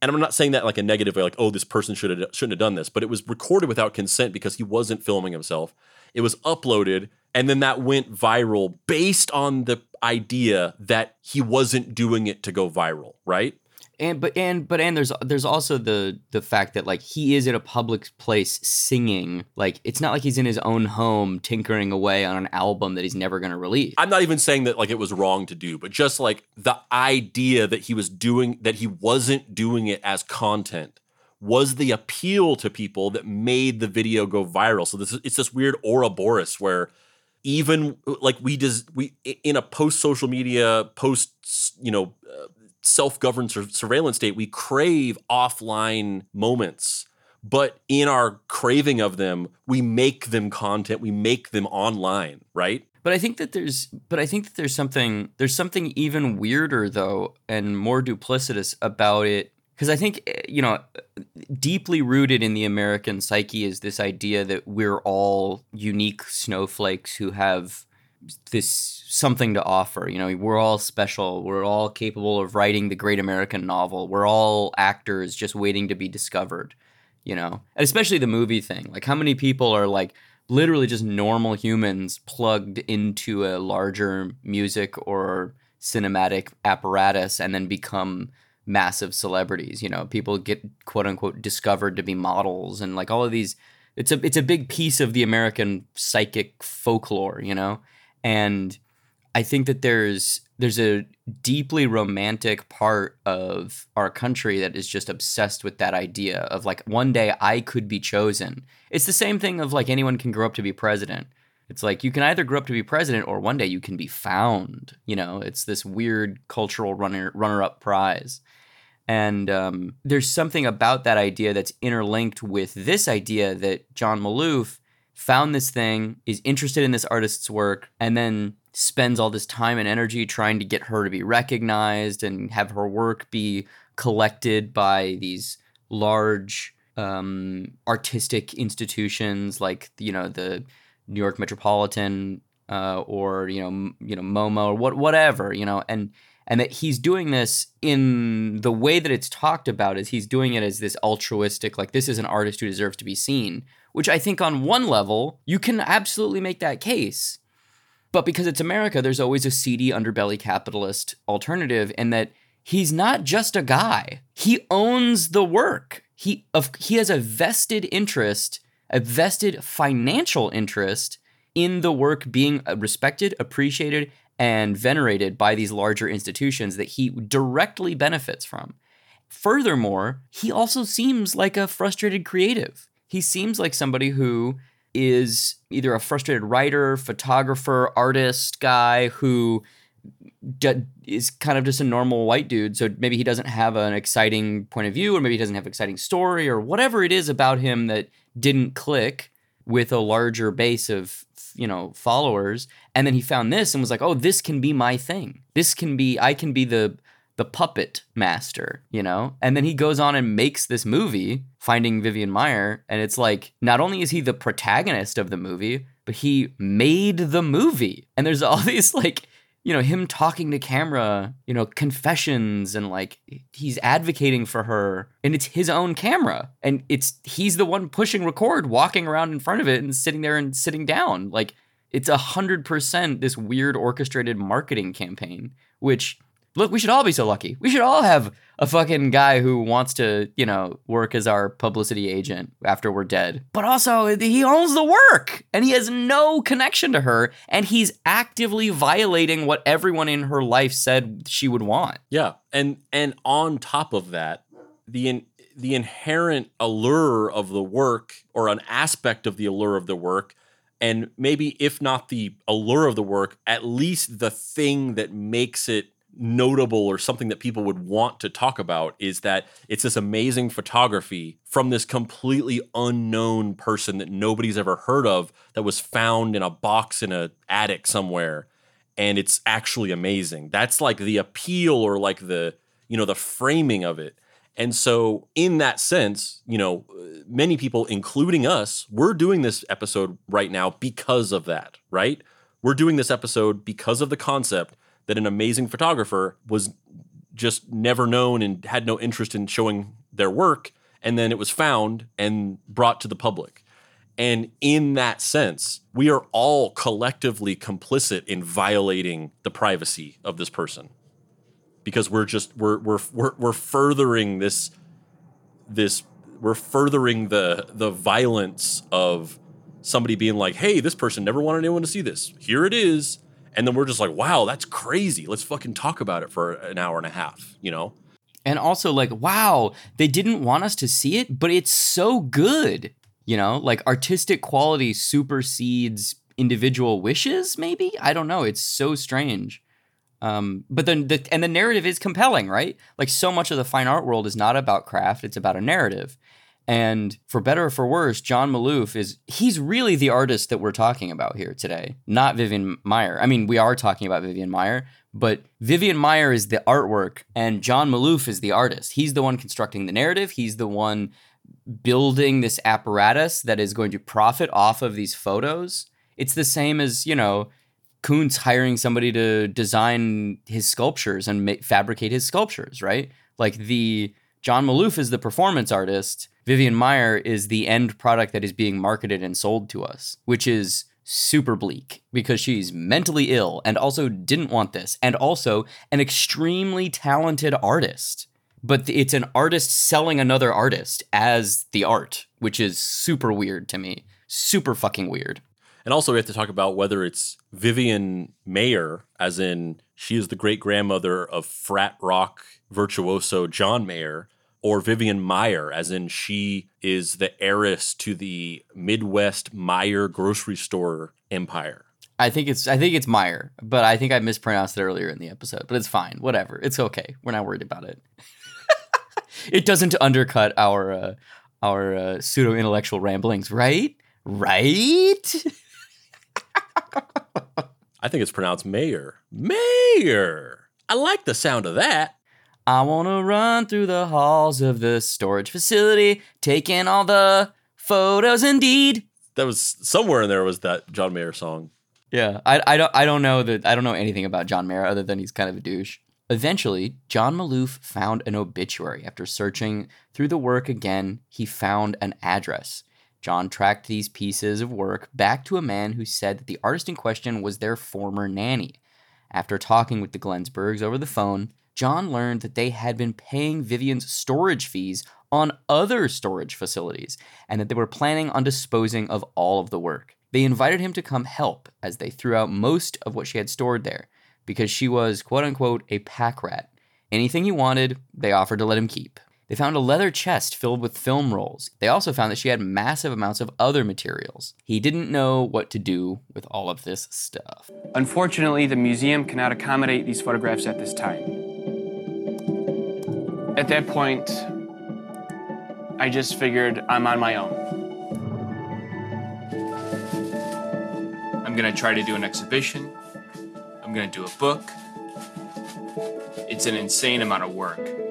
And I'm not saying that like a negative way, like oh this person should have shouldn't have done this, but it was recorded without consent because he wasn't filming himself. It was uploaded, and then that went viral based on the idea that he wasn't doing it to go viral, right? And but and but and there's there's also the the fact that like he is in a public place singing like it's not like he's in his own home tinkering away on an album that he's never going to release I'm not even saying that like it was wrong to do, but just like the idea that he was doing that he wasn't doing it as content was the appeal to people that made the video go viral. So this is it's this weird Ouroboros where even like we just we in a post social media post you know uh, uh, self-governed sur- surveillance state we crave offline moments. But in our craving of them we make them content we make them online right? But I think that there's but I think that there's something there's something even weirder though and more duplicitous about it. Because I think eh, you know deeply rooted in the American psyche is this idea that we're all unique snowflakes who have this something to offer. You know, we're all special. We're all capable of writing the great American novel. We're all actors just waiting to be discovered. You know, and especially the movie thing. Like, how many people are like literally just normal humans plugged into a larger music or cinematic apparatus and then become massive celebrities. You know, people get quote unquote discovered to be models and like all of these. It's a it's a big piece of the American psychic folklore, you know, and I think that there's there's a deeply romantic part of our country that is just obsessed with that idea of like one day I could be chosen. It's the same thing of like anyone can grow up to be president. It's like you can either grow up to be president or one day you can be found. You know, it's this weird cultural runner runner up prize. And um, there's something about that idea that's interlinked with this idea that John Maloof found this thing, is interested in this artist's work, and then spends all this time and energy trying to get her to be recognized and have her work be collected by these large um, artistic institutions like you know the New York Metropolitan uh, or you know you know MoMA or what whatever you know and and that he's doing this in the way that it's talked about is he's doing it as this altruistic like this is an artist who deserves to be seen which I think on one level you can absolutely make that case but because it's America, there's always a seedy underbelly capitalist alternative, and that he's not just a guy. He owns the work. He of he has a vested interest, a vested financial interest in the work being uh, respected, appreciated, and venerated by these larger institutions that he directly benefits from. Furthermore, he also seems like a frustrated creative. He seems like somebody who is either a frustrated writer, photographer, artist guy who d- is kind of just a normal white dude. So maybe he doesn't have an exciting point of view, or maybe he doesn't have an exciting story, or whatever it is about him that didn't click with a larger base of you know followers. And then he found this and was like, "Oh, this can be my thing. This can be. I can be the." The puppet master, you know? And then he goes on and makes this movie, Finding Vivian Maier, and it's like not only is he the protagonist of the movie, but he made the movie. And there's all these like, you know, him talking to camera, you know, confessions and like he's advocating for her and it's his own camera. And it's he's the one pushing record, walking around in front of it and sitting there and sitting down. Like it's a hundred percent this weird orchestrated marketing campaign, which look, we should all be so lucky. We should all have a fucking guy who wants to, you know, work as our publicity agent after we're dead. But also, he owns the work and he has no connection to her and he's actively violating what everyone in her life said she would want. Yeah, and and on top of that, the in, the inherent allure of the work or an aspect of the allure of the work and maybe if not the allure of the work, at least the thing that makes it notable or something that people would want to talk about is that it's this amazing photography from this completely unknown person that nobody's ever heard of that was found in a box in an attic somewhere and it's actually amazing. That's like the appeal or like the you know the framing of it. And so in that sense you know many people including us we're doing this episode right now because of that right? We're doing this episode because of the concept that an amazing photographer was just never known and had no interest in showing their work. And then it was found and brought to the public. And in that sense, we are all collectively complicit in violating the privacy of this person because we're just we're we're we're, we're furthering this this we're furthering the the violence of somebody being like, "Hey, this person never wanted anyone to see this. Here it is." And then we're just like, "Wow, that's crazy. Let's fucking talk about it for an hour and a half," you know? And also like, wow, they didn't want us to see it, but it's so good. You know, like artistic quality supersedes individual wishes, maybe? I don't know. It's so strange. Um, but then the and the narrative is compelling, right? Like so much of the fine art world is not about craft, it's about a narrative. And for better or for worse, John Maloof is he's really the artist that we're talking about here today, not Vivian Maier. I mean, we are talking about Vivian Maier, but Vivian Maier is the artwork and John Maloof is the artist. He's the one constructing the narrative, he's the one building this apparatus that is going to profit off of these photos. It's the same as, you know, Koons hiring somebody to design his sculptures and ma- fabricate his sculptures, right? Like the John Maloof is the performance artist, Vivian Maier is the end product that is being marketed and sold to us, which is super bleak because she's mentally ill and also didn't want this, and also an extremely talented artist. But it's an artist selling another artist as the art, which is super weird to me. Super fucking weird. And also, we have to talk about whether it's Vivian Mayer, as in she is the great grandmother of frat rock virtuoso John Mayer, or Vivian Meyer, as in she is the heiress to the Midwest Meyer grocery store empire. I think it's I think it's Meyer, but I think I mispronounced it earlier in the episode. But it's fine, whatever. It's okay. We're not worried about it. it doesn't undercut our uh, our uh, pseudo intellectual ramblings, right? Right. I think it's pronounced Mayer. Mayer. I like the sound of that. I want to run through the halls of the storage facility, taking all the photos. Indeed. That was somewhere in there was that John Mayer song. Yeah, I, I don't I don't know that I don't know anything about John Mayer other than he's kind of a douche. Eventually, John Maloof found an obituary. After searching through the work again, he found an address. John tracked these pieces of work back to a man who said that the artist in question was their former nanny. After talking with the Gensburgs over the phone, John learned that they had been paying Vivian's storage fees on other storage facilities and that they were planning on disposing of all of the work. They invited him to come help as they threw out most of what she had stored there because she was, quote unquote, a pack rat. Anything he wanted, they offered to let him keep. They found a leather chest filled with film rolls. They also found that she had massive amounts of other materials. He didn't know what to do with all of this stuff. Unfortunately, the museum cannot accommodate these photographs at this time. At that point, I just figured I'm on my own. I'm gonna try to do an exhibition. I'm gonna do a book. It's an insane amount of work.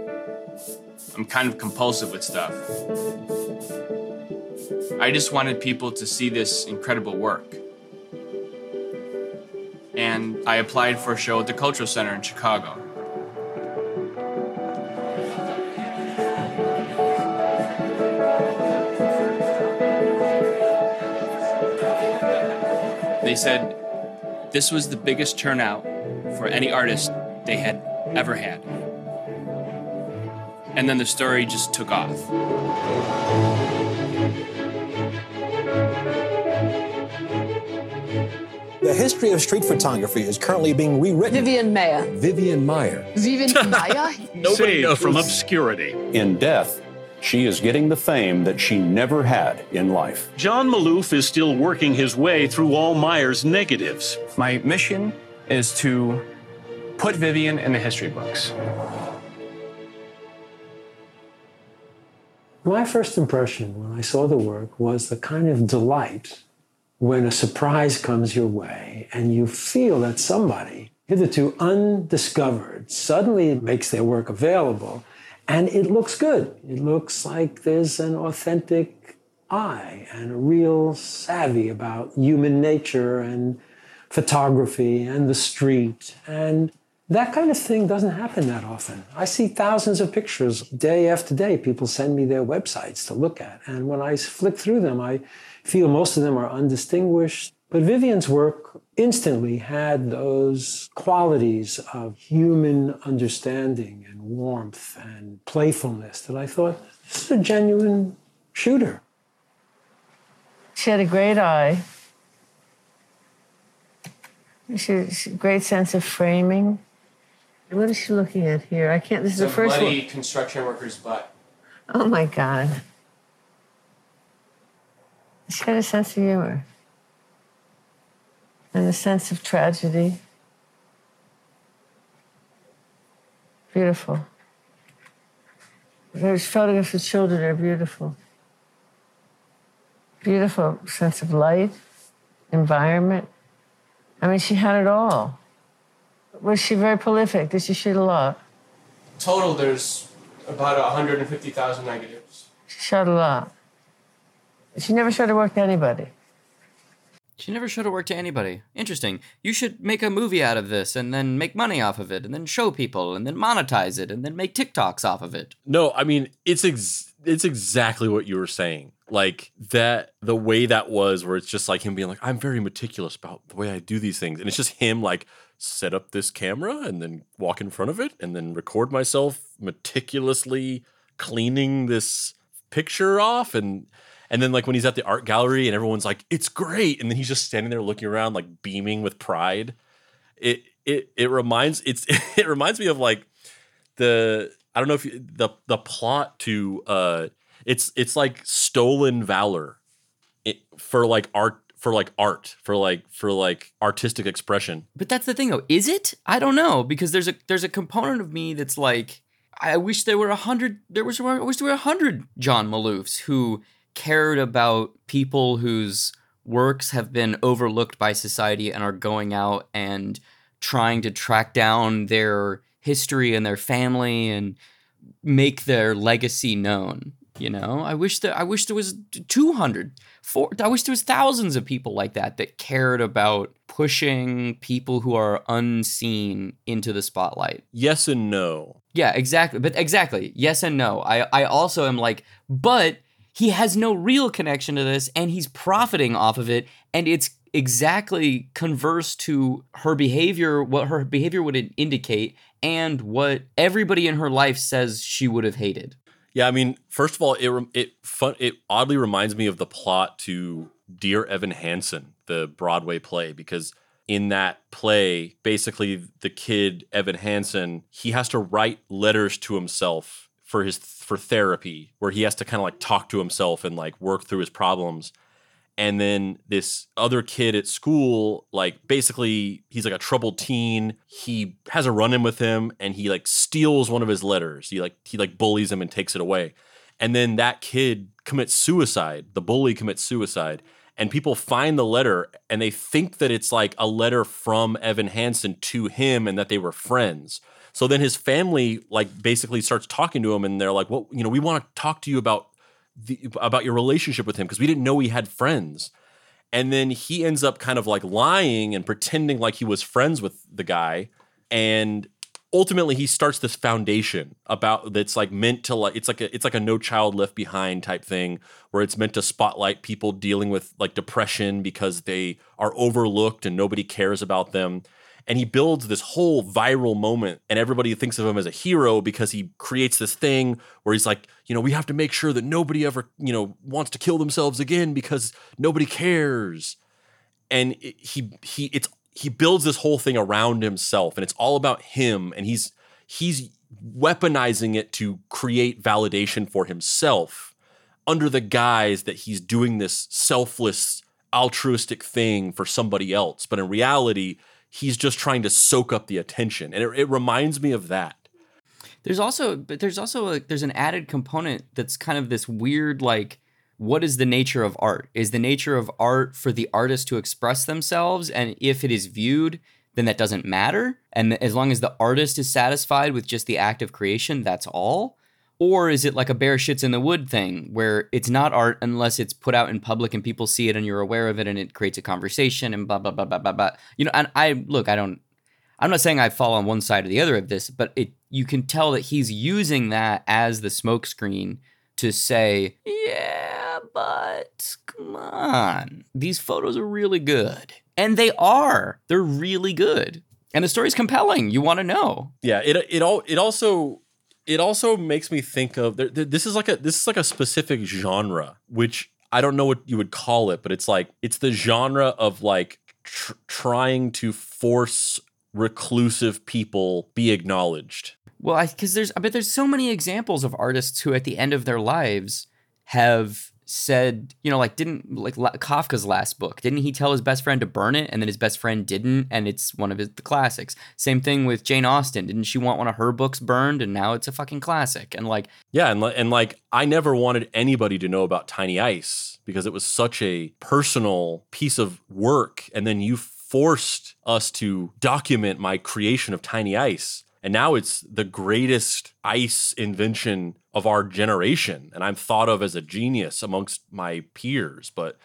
I'm kind of compulsive with stuff. I just wanted people to see this incredible work. And I applied for a show at the Cultural Center in Chicago. They said this was the biggest turnout for any artist they had ever had. And then the story just took off. The history of street photography is currently being rewritten. Vivian Mayer. Vivian Maier. Vivian Mayer? Saved from obscurity. In death, she is getting the fame that she never had in life. John Maloof is still working his way through all Maier's negatives. My mission is to put Vivian in the history books. My first impression when I saw the work was the kind of delight when a surprise comes your way and you feel that somebody, hitherto undiscovered, suddenly makes their work available and it looks good. It looks like there's an authentic eye and a real savvy about human nature and photography and the street. And that kind of thing doesn't happen that often. I see thousands of pictures day after day. People send me their websites to look at. And when I flick through them, I feel most of them are undistinguished. But Vivian's work instantly had those qualities of human understanding and warmth and playfulness that I thought this is a genuine shooter. She had a great eye. She, she great sense of framing. What is she looking at here? I can't. This is the first one. construction worker's butt. Oh my God. She had a sense of humor and a sense of tragedy. Beautiful. There's photographs of children are beautiful. Beautiful sense of light, environment. I mean, she had it all. Was she very prolific? Did she shoot a lot? Total, there's about 150,000 negatives. She shot a lot. She never showed her work to anybody. She never showed her work to anybody. Interesting. You should make a movie out of this and then make money off of it and then show people and then monetize it and then make TikToks off of it. No, I mean it's ex- it's exactly what you were saying. Like that the way that was where it's just like him being like I'm very meticulous about the way I do these things and it's just him like set up this camera and then walk in front of it and then record myself meticulously cleaning this picture off and and then like when he's at the art gallery and everyone's like, "It's great," and then he's just standing there looking around like beaming with pride. It it it reminds it's it reminds me of like the I don't know if you, the the plot to uh it's it's like stolen valor it, for like art for like art for like for like artistic expression. But that's the thing though, is it? I don't know because there's a there's a component of me that's like I wish there were a hundred there was I wish there were a hundred John maloofs who cared about people whose works have been overlooked by society and are going out and trying to track down their history and their family and make their legacy known you know? I wish that i wish there was 200 four, i wish there was thousands of people like that that cared about pushing people who are unseen into the spotlight. Yes and no. Yeah exactly but exactly yes and no. I i also am like but he has no real connection to this and he's profiting off of it and it's exactly converse to her behavior what her behavior would indicate and what everybody in her life says she would have hated yeah i mean first of all it it fun it oddly reminds me of the plot to dear evan hansen the broadway play because in that play basically the kid evan hansen he has to write letters to himself for his for therapy where he has to kind of like talk to himself and like work through his problems and then this other kid at school like basically he's like a troubled teen. He has a run in with him and he like steals one of his letters. He like he like bullies him and takes it away. And then that kid commits suicide. The bully commits suicide. And people find the letter and they think that it's like a letter from Evan Hansen to him and that they were friends. So then his family like basically starts talking to him, and they're like, "Well, you know, we want to talk to you about the about your relationship with him because we didn't know he had friends." And then he ends up kind of like lying and pretending like he was friends with the guy, and ultimately he starts this foundation about that's like meant to like it's like a it's like a no child left behind type thing where it's meant to spotlight people dealing with like depression because they are overlooked and nobody cares about them and he builds this whole viral moment and everybody thinks of him as a hero because he creates this thing where he's like you know we have to make sure that nobody ever you know wants to kill themselves again because nobody cares. And he he it's he builds this whole thing around himself and it's all about him and he's he's weaponizing it to create validation for himself under the guise that he's doing this selfless altruistic thing for somebody else. But in reality he's just trying to soak up the attention. And it, it reminds me of that. There's also but there's also a, there's an added component that's kind of this weird like what is the nature of art? Is the nature of art for the artist to express themselves? And if it is viewed then that doesn't matter. And as long as the artist is satisfied with just the act of creation that's all or is it like a bear shits in the wood thing where it's not art unless it's put out in public and people see it and you're aware of it and it creates a conversation and blah blah blah blah blah blah. You know, and I look, I don't I'm not saying I fall on one side or the other of this, but it you can tell that he's using that as the smokescreen to say, yeah, but come on. These photos are really good. And they are. They're really good. And the story's compelling. You want to know. Yeah, it it all it also it also makes me think of this is like a this is like a specific genre which I don't know what you would call it, but it's like it's the genre of like tr- trying to force reclusive people be acknowledged. Well, I because there's I bet there's so many examples of artists who at the end of their lives have said, you know, like didn't like Kafka's last book, didn't he tell his best friend to burn it and then his best friend didn't and it's one of his the classics. Same thing with Jane Austen, didn't she want one of her books burned and now it's a fucking classic. And like Yeah, and and like I never wanted anybody to know about Tiny Ice because it was such a personal piece of work and then you forced us to document my creation of Tiny Ice. And now it's the greatest ice invention of our generation and I'm thought of as a genius amongst my peers, but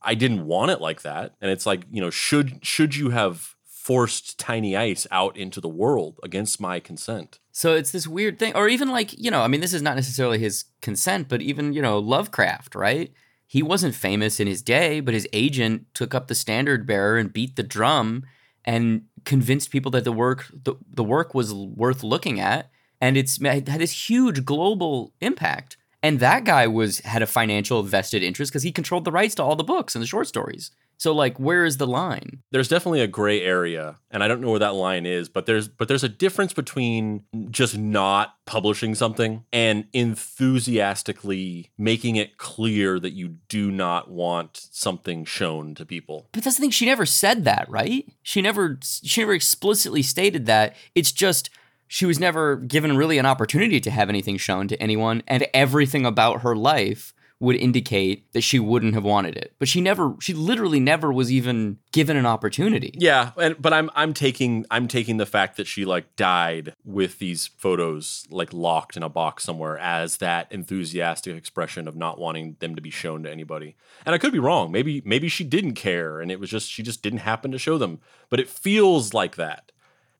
I didn't want it like that. And it's like, you know, should should you have forced Tiny Ice out into the world against my consent? So it's this weird thing, or even like, you know, I mean, this is not necessarily his consent, but even, you know, Lovecraft, right? He wasn't famous in his day, but his agent took up the standard bearer and beat the drum and convinced people that the work the, the work was worth looking at and it's had this huge global impact and that guy was had a financial vested interest because he controlled the rights to all the books and the short stories so like where is the line there's definitely a gray area and i don't know where that line is but there's but there's a difference between just not publishing something and enthusiastically making it clear that you do not want something shown to people But that's the thing. She never said that, right? She never. She never explicitly stated that. It's just she was never given really an opportunity to have anything shown to anyone, and everything about her life would indicate that she wouldn't have wanted it. But she never. She literally never was even given an opportunity. yeah and but i'm i'm taking i'm taking the fact that she like died with these photos like locked in a box somewhere as that enthusiastic expression of not wanting them to be shown to anybody and i could be wrong maybe maybe she didn't care and it was just she just didn't happen to show them but it feels like that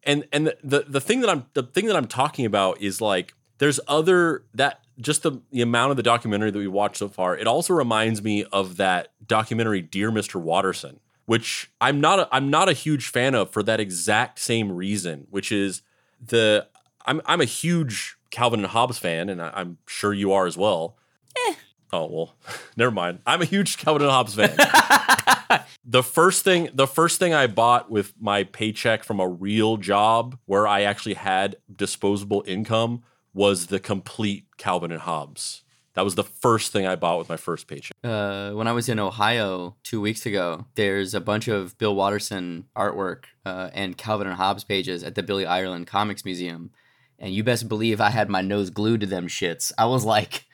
and and the, the the thing that I'm the thing that I'm talking about is like there's other that just the the amount of the documentary that we watched so far. It also reminds me of that documentary Dear Mr. Watterson, which I'm not a, I'm not a huge fan of for that exact same reason, which is the I'm I'm a huge Calvin and Hobbes fan, and I, I'm sure you are as well. Eh. Oh well, never mind. I'm a huge Calvin and Hobbes fan. the first thing the first thing I bought with my paycheck from a real job where I actually had disposable income was the complete Calvin and Hobbes. That was the first thing I bought with my first paycheck. Uh, when I was in Ohio two weeks ago, there's a bunch of Bill Watterson artwork uh, and Calvin and Hobbes pages at the Billy Ireland Comics Museum, and you best believe I had my nose glued to them shits. I was like,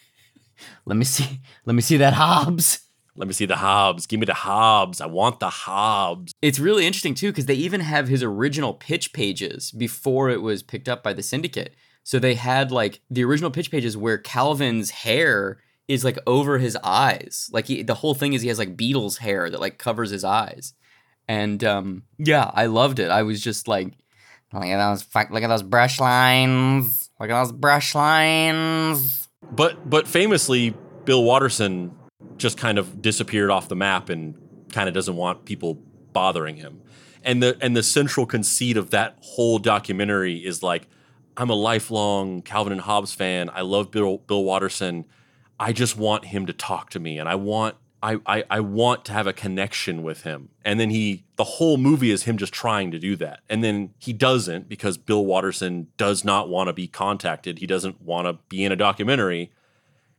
"Let me see, let me see that Hobbes." Let me see the Hobbes. Give me the Hobbes. I want the Hobbes. It's really interesting too because they even have his original pitch pages before it was picked up by the syndicate. So they had like the original pitch pages where Calvin's hair is like over his eyes. Like he, the whole thing is he has like Beatles hair that like covers his eyes. And um, yeah, I loved it. I was just like, look at those, fuck- look at those brush lines. Look at those brush lines. But but famously, Bill Watterson just kind of disappeared off the map and kind of doesn't want people bothering him. And the and the central conceit of that whole documentary is like, I'm a lifelong Calvin and Hobbes fan. I love Bill Bill Watterson. I just want him to talk to me and I want I, I I want to have a connection with him. And then he the whole movie is him just trying to do that. And then he doesn't because Bill Watterson does not want to be contacted. He doesn't want to be in a documentary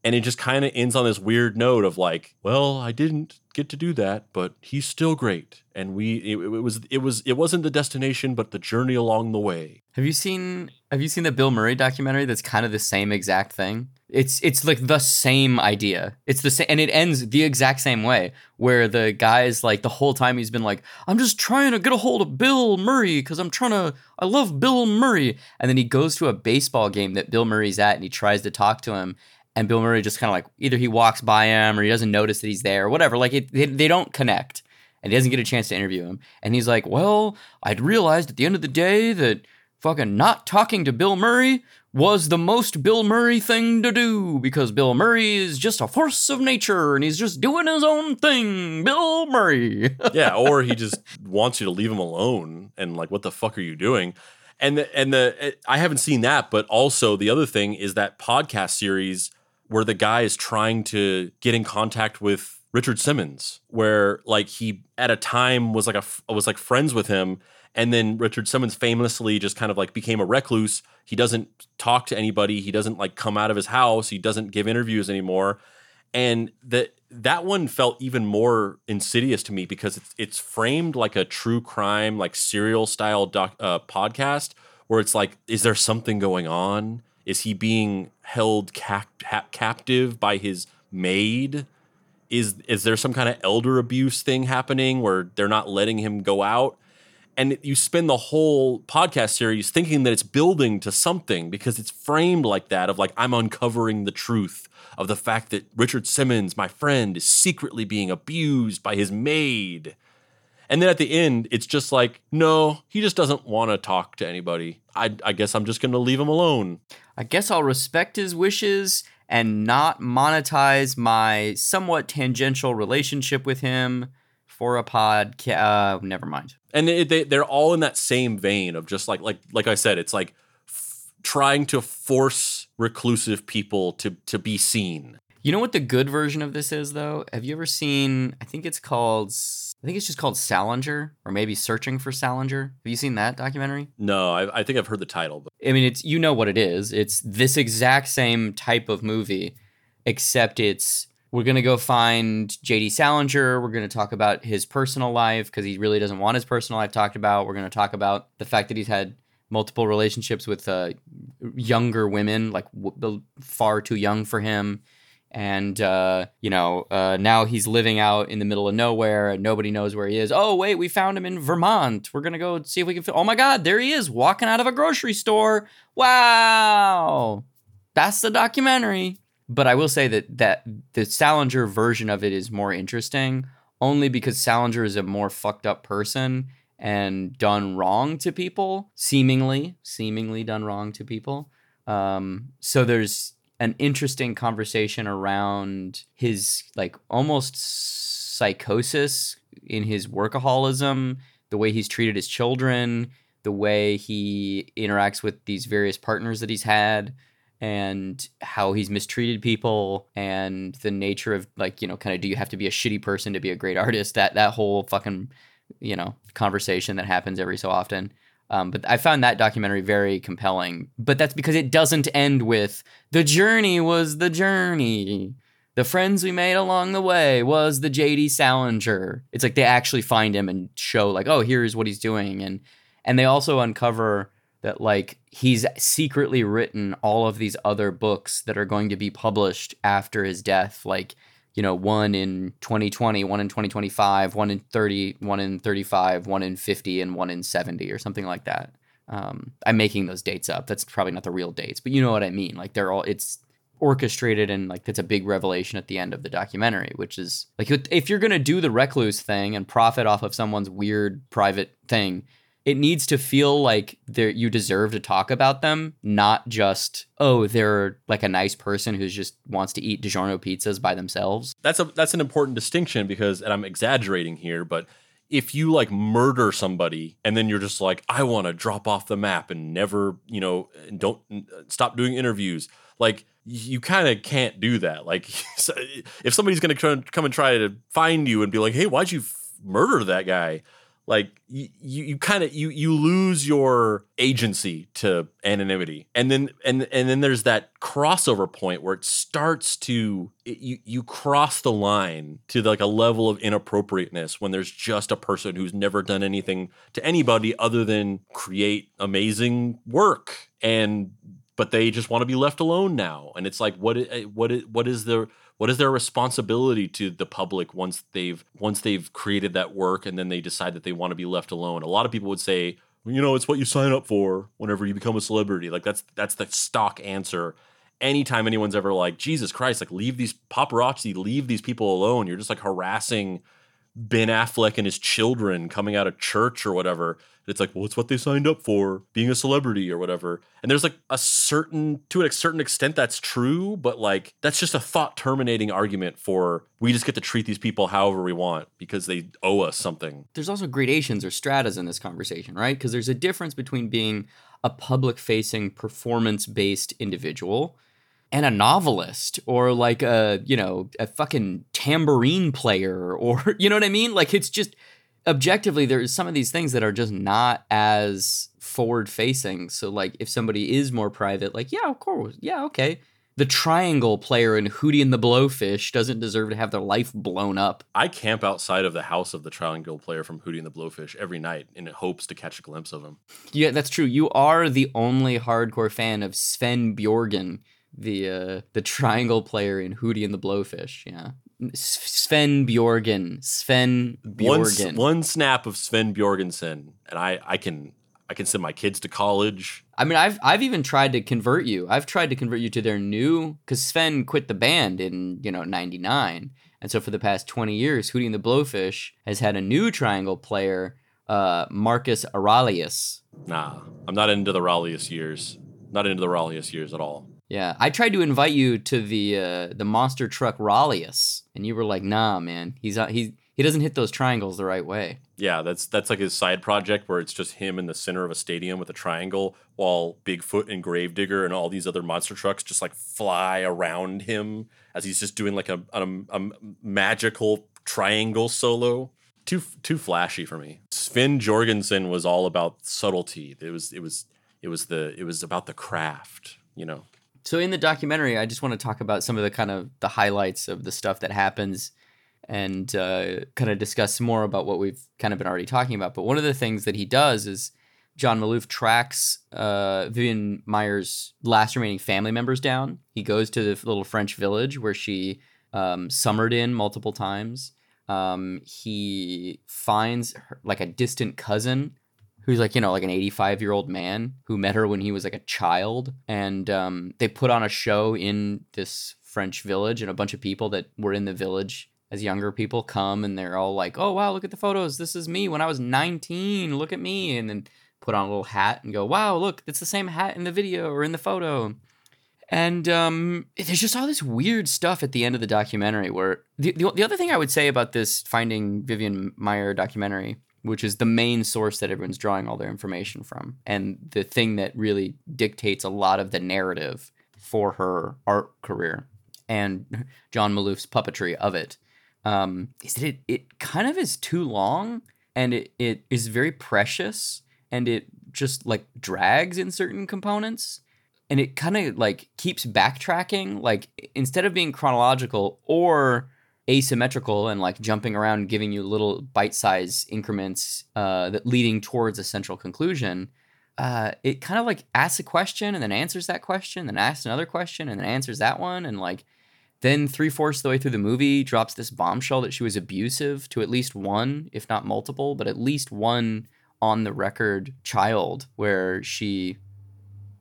and it just kind of ends on this weird note of like well i didn't get to do that but he's still great and we it, it was it was it wasn't the destination but the journey along the way Have you seen Have you seen the Bill Murray documentary? That's kind of the same exact thing. It's it's like the same idea. It's the same, and it ends the exact same way. Where the guy's like the whole time he's been like, I'm just trying to get a hold of Bill Murray because I'm trying to. I love Bill Murray, and then he goes to a baseball game that Bill Murray's at, and he tries to talk to him. And Bill Murray just kind of like either he walks by him or he doesn't notice that he's there or whatever. Like it, they, they don't connect and he doesn't get a chance to interview him. And he's like, Well, I'd realized at the end of the day that fucking not talking to Bill Murray was the most Bill Murray thing to do because Bill Murray is just a force of nature and he's just doing his own thing. Bill Murray. yeah, or he just wants you to leave him alone and like what the fuck are you doing? And the, and the eh, I haven't seen that, but also the other thing is that podcast series where the guy is trying to get in contact with Richard Simmons, where like he at a time was like a was like friends with him, and then Richard Simmons famously just kind of like became a recluse. He doesn't talk to anybody. He doesn't like come out of his house. He doesn't give interviews anymore. And that that one felt even more insidious to me because it's it's framed like a true crime, like serial style doc, uh, podcast, where it's like, is there something going on? Is he being held cap- captive by his maid? is is there some kind of elder abuse thing happening where they're not letting him go out? And you spend the whole podcast series thinking that it's building to something because it's framed like that of like I'm uncovering the truth of the fact that Richard Simmons, my friend, is secretly being abused by his maid. And then at the end, it's just like, no, he just doesn't want to talk to anybody. I, I guess I'm just going to leave him alone. I guess I'll respect his wishes and not monetize my somewhat tangential relationship with him for a podcast. Uh, never mind. And it, they they're all in that same vein of just like like like I said, it's like f- trying to force reclusive people to to be seen. You know what the good version of this is though? Have you ever seen? I think it's called I think it's just called Salinger, or maybe Searching for Salinger. Have you seen that documentary? No, I, I think I've heard the title. But... I mean, it's you know what it is. It's this exact same type of movie, except it's we're gonna go find J.D. Salinger. We're gonna talk about his personal life because he really doesn't want his personal life talked about. We're gonna talk about the fact that he's had multiple relationships with uh, younger women, like w- far too young for him and uh, you know uh, now he's living out in the middle of nowhere and nobody knows where he is. Oh wait we found him in vermont. We're gonna go see if we can oh my god there he is walking out of a grocery store. Wow. That's the documentary. But i will say that that the salinger version of it is more interesting only because salinger is a more fucked up person and done wrong to people seemingly seemingly done wrong to people. Um, so there's an interesting conversation around his like almost psychosis in his workaholism, the way he's treated his children, the way he interacts with these various partners that he's had and how he's mistreated people and the nature of like you know kind of do you have to be a shitty person to be a great artist? That that whole fucking you know conversation that happens every so often um, but I found that documentary very compelling. But that's because it doesn't end with the journey was the journey. The friends we made along the way was the JD Salinger. It's like they actually find him and show like, oh, here's what he's doing, and and they also uncover that like he's secretly written all of these other books that are going to be published after his death, like you know, one in 2020, one in 2025, one in 30, one in 35, one in 50, and one in 70 or something like that. Um, I'm making those dates up. That's probably not the real dates, but you know what I mean. Like they're all, it's orchestrated and like it's a big revelation at the end of the documentary, which is like if you're going to do the recluse thing and profit off of someone's weird private thing, it needs to feel like you deserve to talk about them, not just oh they're like a nice person who just wants to eat DiGiorno pizzas by themselves. That's a that's an important distinction because, and I'm exaggerating here, but if you like murder somebody and then you're just like I want to drop off the map and never you know don't stop doing interviews, like you kind of can't do that. Like if somebody's gonna come and try to find you and be like, hey, why'd you murder that guy? Like you you kind of you you lose your agency to anonymity. And then and and then there's that crossover point where it starts to it, you you cross the line to like a level of inappropriateness when there's just a person who's never done anything to anybody other than create amazing work. And but they just want to be left alone now. And it's like what eh, what what is the what is their responsibility to the public once they've once they've created that work and then they decide that they want to be left alone? A lot of people would say you know it's what you sign up for whenever you become a celebrity. Like that's that's the stock answer. Anytime anyone's ever like jesus christ like leave these paparazzi leave these people alone. You're just like harassing Ben Affleck and his children coming out of church or whatever. It's like, well, it's what they signed up for, being a celebrity or whatever. And there's like a certain, to a certain extent, that's true, but like that's just a thought terminating argument for we just get to treat these people however we want because they owe us something. There's also gradations or stratas in this conversation, right? Because there's a difference between being a public facing, performance based individual and a novelist or like a, you know, a fucking tambourine player or, you know what I mean? Like it's just objectively there's some of these things that are just not as forward facing. So like if somebody is more private, like, yeah, of course. Yeah, okay. The triangle player in Hootie and the Blowfish doesn't deserve to have their life blown up. I camp outside of the house of the triangle player from Hootie and the Blowfish every night in hopes to catch a glimpse of him. Yeah, that's true. You are the only hardcore fan of Sven Bjorgen, the uh, the triangle player in Hootie and the Blowfish. Yeah. Sven Bjorgen. Sven Bjorgen. One, one snap of Sven Bjorgensen, and I, I can I can send my kids to college. I mean, I've I've even tried to convert you. I've tried to convert you to their new because Sven quit the band in you know '99, and so for the past 20 years, Hootie and the Blowfish has had a new triangle player, uh, Marcus Aurelius. Nah, I'm not into the Aurelius years. Not into the Aurelius years at all. Yeah, I tried to invite you to the uh, the monster truck Raleus, and you were like, "Nah, man, he's uh, he he doesn't hit those triangles the right way." Yeah, that's that's like his side project where it's just him in the center of a stadium with a triangle, while Bigfoot and Gravedigger and all these other monster trucks just like fly around him as he's just doing like a a, a magical triangle solo. Too too flashy for me. Sven Jorgensen was all about subtlety. It was it was it was the it was about the craft, you know. So in the documentary, I just want to talk about some of the kind of the highlights of the stuff that happens and uh, kind of discuss more about what we've kind of been already talking about. But one of the things that he does is John Maloof tracks uh, Vivian Maier's last remaining family members down. He goes to the little French village where she um, summered in multiple times. Um, he finds her, like a distant cousin who's like you know like an 85 year old man who met her when he was like a child. And um, they put on a show in this french village and a bunch of people that were in the village as younger people come and they're all like oh wow look at the photos. This is me. When i was 19 look at me. And then put on a little hat and go wow look it's the same hat in the video or in the photo. And um, there's just all this weird stuff at the end of the documentary where the, the, the other thing i would say about this finding vivian maier documentary which is the main source that everyone's drawing all their information from, and the thing that really dictates a lot of the narrative for her art career and John Maloof's puppetry of it. Um, is that it, it kind of is too long and it, it is very precious and it just like drags in certain components and it kind of like keeps backtracking like instead of being chronological or asymmetrical and like jumping around, giving you little bite-sized increments uh, that leading towards a central conclusion. Uh, it kind of like asks a question and then answers that question, then asks another question and then answers that one, and like then three fourths of the way through the movie drops this bombshell that she was abusive to at least one, if not multiple, but at least one on the record child where she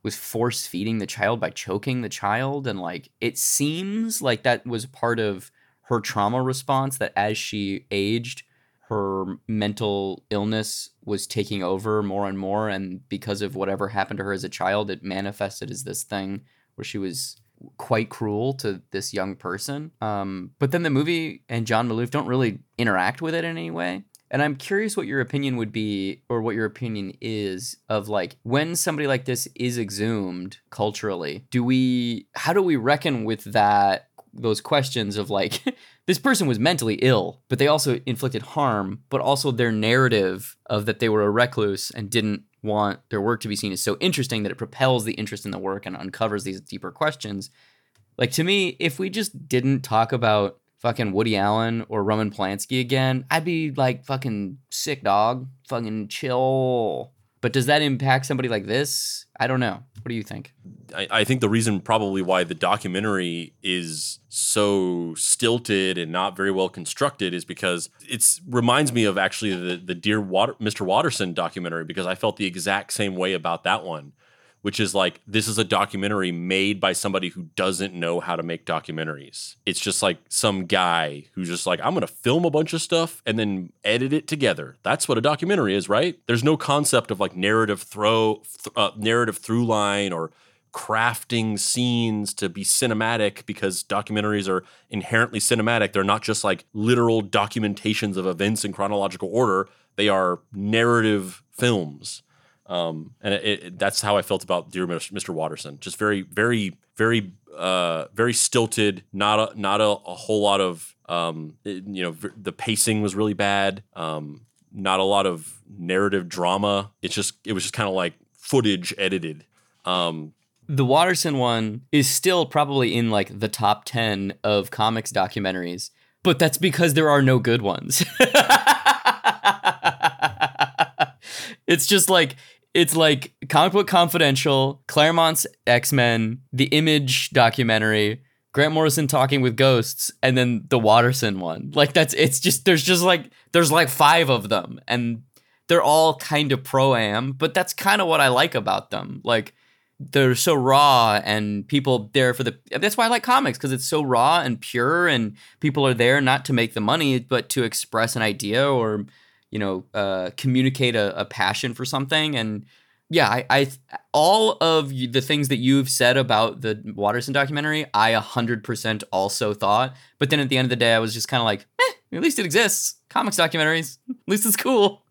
was force feeding the child by choking the child and like it seems like that was part of her trauma response that as she aged, her mental illness was taking over more and more. And because of whatever happened to her as a child, it manifested as this thing where she was quite cruel to this young person. Um, but then the movie and John Maloof don't really interact with it in any way. And I'm curious what your opinion would be, or what your opinion is, of like when somebody like this is exhumed culturally. Do we, how do we reckon with that those questions of like this person was mentally ill but they also inflicted harm but also their narrative of that they were a recluse and didn't want their work to be seen is so interesting that it propels the interest in the work and uncovers these deeper questions. Like to me if we just didn't talk about fucking Woody Allen or Roman Polanski again I'd be like fucking sick dog. Fucking chill but does that impact somebody like this? I don't know. What do you think? I, I, think the reason probably why the documentary is so stilted and not very well constructed is because it reminds me of actually the the Dear Water, Mr. Watterson documentary because I felt the exact same way about that one, which is like this is a documentary made by somebody who doesn't know how to make documentaries. It's just like some guy who's just like, I'm going to film a bunch of stuff and then edit it together. That's what a documentary is, right? There's no concept of like narrative throw, th- uh, narrative through line or crafting scenes to be cinematic because documentaries are inherently cinematic. They're not just like literal documentations of events in chronological order, they are narrative films. Um, and it, it, that's how I felt about Dear Mr. Watterson. Just very, very, very, uh, very stilted. Not a, not a, a whole lot of, um, it- you know, v- the pacing was really bad. Um, not a lot of narrative drama. It's just, it was just kind of like footage edited. Um, The Watterson one is still probably in like the top 10 of comics documentaries, but that's because there are no good ones. it's just like it's like comic book confidential claremont's x-men the image documentary grant morrison talking with gods and then the watterson one. Like that's it's just there's just like there's like five of them and they're all kind of pro-am but that's kind of what i like about them. Like they're so raw and people there for the that's why I like comics because it's so raw and pure and people are there not to make the money but to express an idea or you know uh, communicate a, a passion for something. And yeah I, I all of the things that you've said about the Watterson documentary I 100% also thought. But then at the end of the day I was just kind of like eh, at least it exists. Comics documentaries at least it's cool.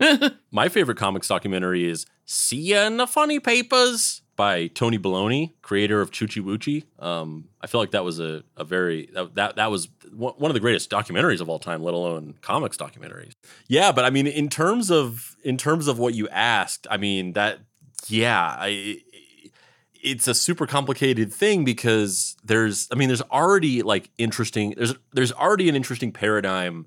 My favorite comics documentary is See Ya in the Funny Papers by Tony Baloney, creator of Choochie Woochie. Um, I feel like that was a, a very that, that that was one of the greatest documentaries of all time, let alone comics documentaries. Yeah, but I mean, in terms of in terms of what you asked, I mean that yeah, I it's a super complicated thing because there's I mean there's already like interesting there's there's already an interesting paradigm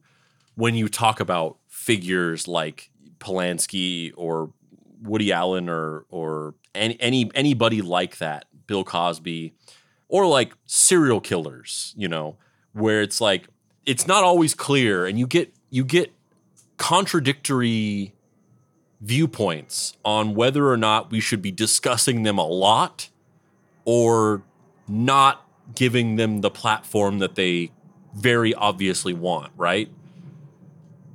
when you talk about figures like Polanski or Woody Allen or or any, any anybody like that, Bill Cosby, or like serial killers, you know, where it's like it's not always clear and you get you get contradictory viewpoints on whether or not we should be discussing them a lot or not giving them the platform that they very obviously want, right?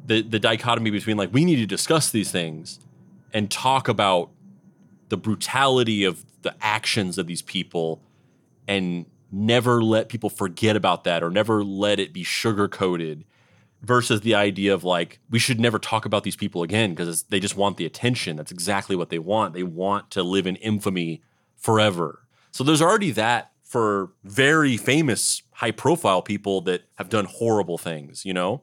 The the dichotomy between like we need to discuss these things and talk about the brutality of the actions of these people and never let people forget about that or never let it be sugar coated versus the idea of like we should never talk about these people again because they just want the attention. That's exactly what they want. They want to live in infamy forever. So there's already that for very famous high profile people that have done horrible things you know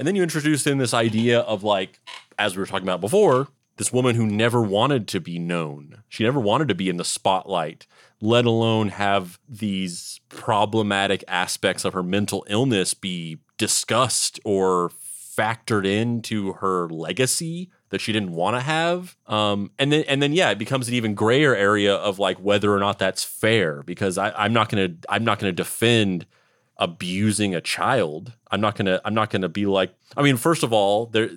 and then you introduce in this idea of like, as we were talking about before, this woman who never wanted to be known. She never wanted to be in the spotlight, let alone have these problematic aspects of her mental illness be discussed or factored into her legacy that she didn't want to have. Um, and then and then yeah, it becomes an even grayer area of like whether or not that's fair because I, I'm not gonna I'm not gonna defend abusing a child. I'm not gonna I'm not gonna be like I mean, first of all, there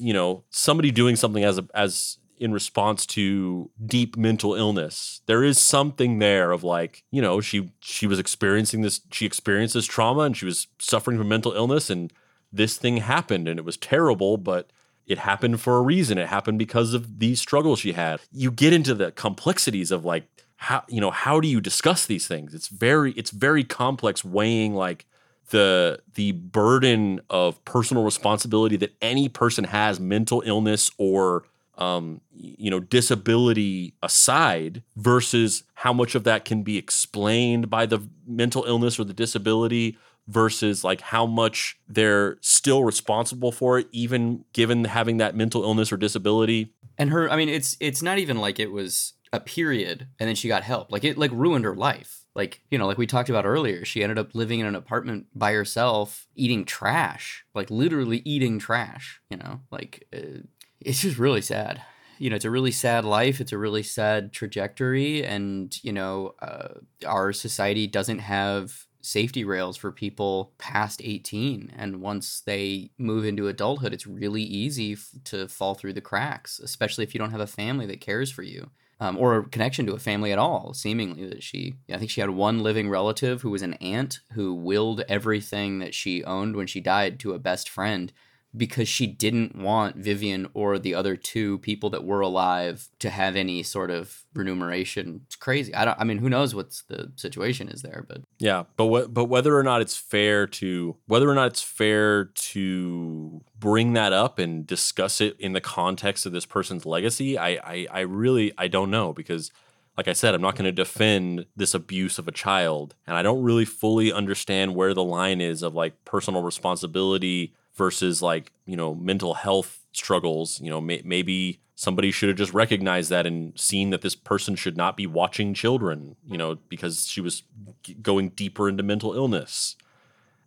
you know, somebody doing something as a as in response to deep mental illness. There is something there of like, you know, she she was experiencing this she experienced this trauma and she was suffering from mental illness and this thing happened and it was terrible, but it happened for a reason. It happened because of these struggles she had. You get into the complexities of like how you know how do you discuss these things? It's very it's very complex weighing like the the burden of personal responsibility that any person has, mental illness or um, you know disability aside, versus how much of that can be explained by the mental illness or the disability versus like how much they're still responsible for it, even given having that mental illness or disability. and her i mean it's it's not even like it was a period and then she got help. Like it like ruined her life. Like you know like we talked about earlier she ended up living in an apartment by herself eating trash like literally eating trash you know? Like uh, it's just really sad. You know it's a really sad life. It's a really sad trajectory. And you know uh, our society doesn't have safety rails for people past 18 and once they move into adulthood it's really easy f- to fall through the cracks especially if you don't have a family that cares for you um, or a connection to a family at all. Seemingly that she, I think she had one living relative who was an aunt who willed everything that she owned when she died to a best friend because she didn't want Vivian or the other two people that were alive to have any sort of remuneration. It's crazy. I don't. I mean, who knows what the situation is there? But yeah, but what, but whether or not it's fair to whether or not it's fair to bring that up and discuss it in the context of this person's legacy, I I, I really I don't know because. Like I said, I'm not going to defend this abuse of a child. And I don't really fully understand where the line is of like personal responsibility versus like you know mental health struggles you know may- maybe somebody should have just recognized that and seen that this person should not be watching children you know because she was g- going deeper into mental illness.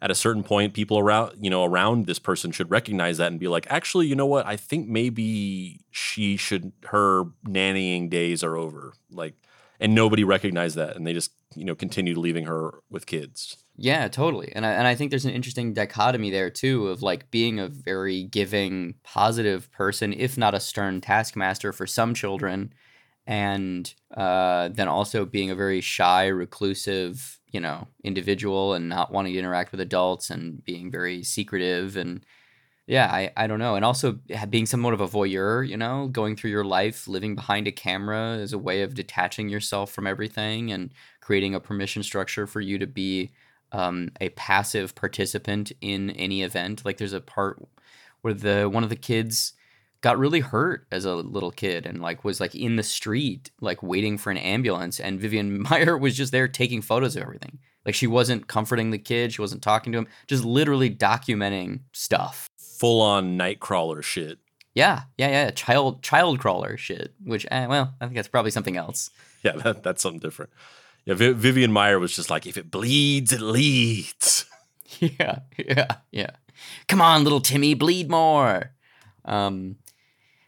At a certain point people around you know around this person should recognize that and be like actually you know what? I think maybe she should her nannying days are over. Like and nobody recognized that and they just you know continued leaving her with kids yeah, totally. And I, and I think there's an interesting dichotomy there too of like being a very giving, positive person, if not a stern taskmaster for some children, and uh, then also being a very shy, reclusive, you know, individual and not wanting to interact with adults and being very secretive and yeah, I, I don't know. And also being somewhat of a voyeur, you know, going through your life, living behind a camera is a way of detaching yourself from everything and creating a permission structure for you to be um, a passive participant in any event. Like there's a part where the one of the kids got really hurt as a little kid and like was like in the street like waiting for an ambulance and Vivian Maier was just there taking photos of everything. Like she wasn't comforting the kid, she wasn't talking to him, just literally documenting stuff. Full on nightcrawler shit. Yeah, yeah, yeah, child child crawler shit. Which, eh, well, I think that's probably something else. Yeah, that, that's something different. Yeah, Vivian Maier was just like, if it bleeds, it leads. Yeah, yeah, yeah. Come on, little Timmy, bleed more. Um,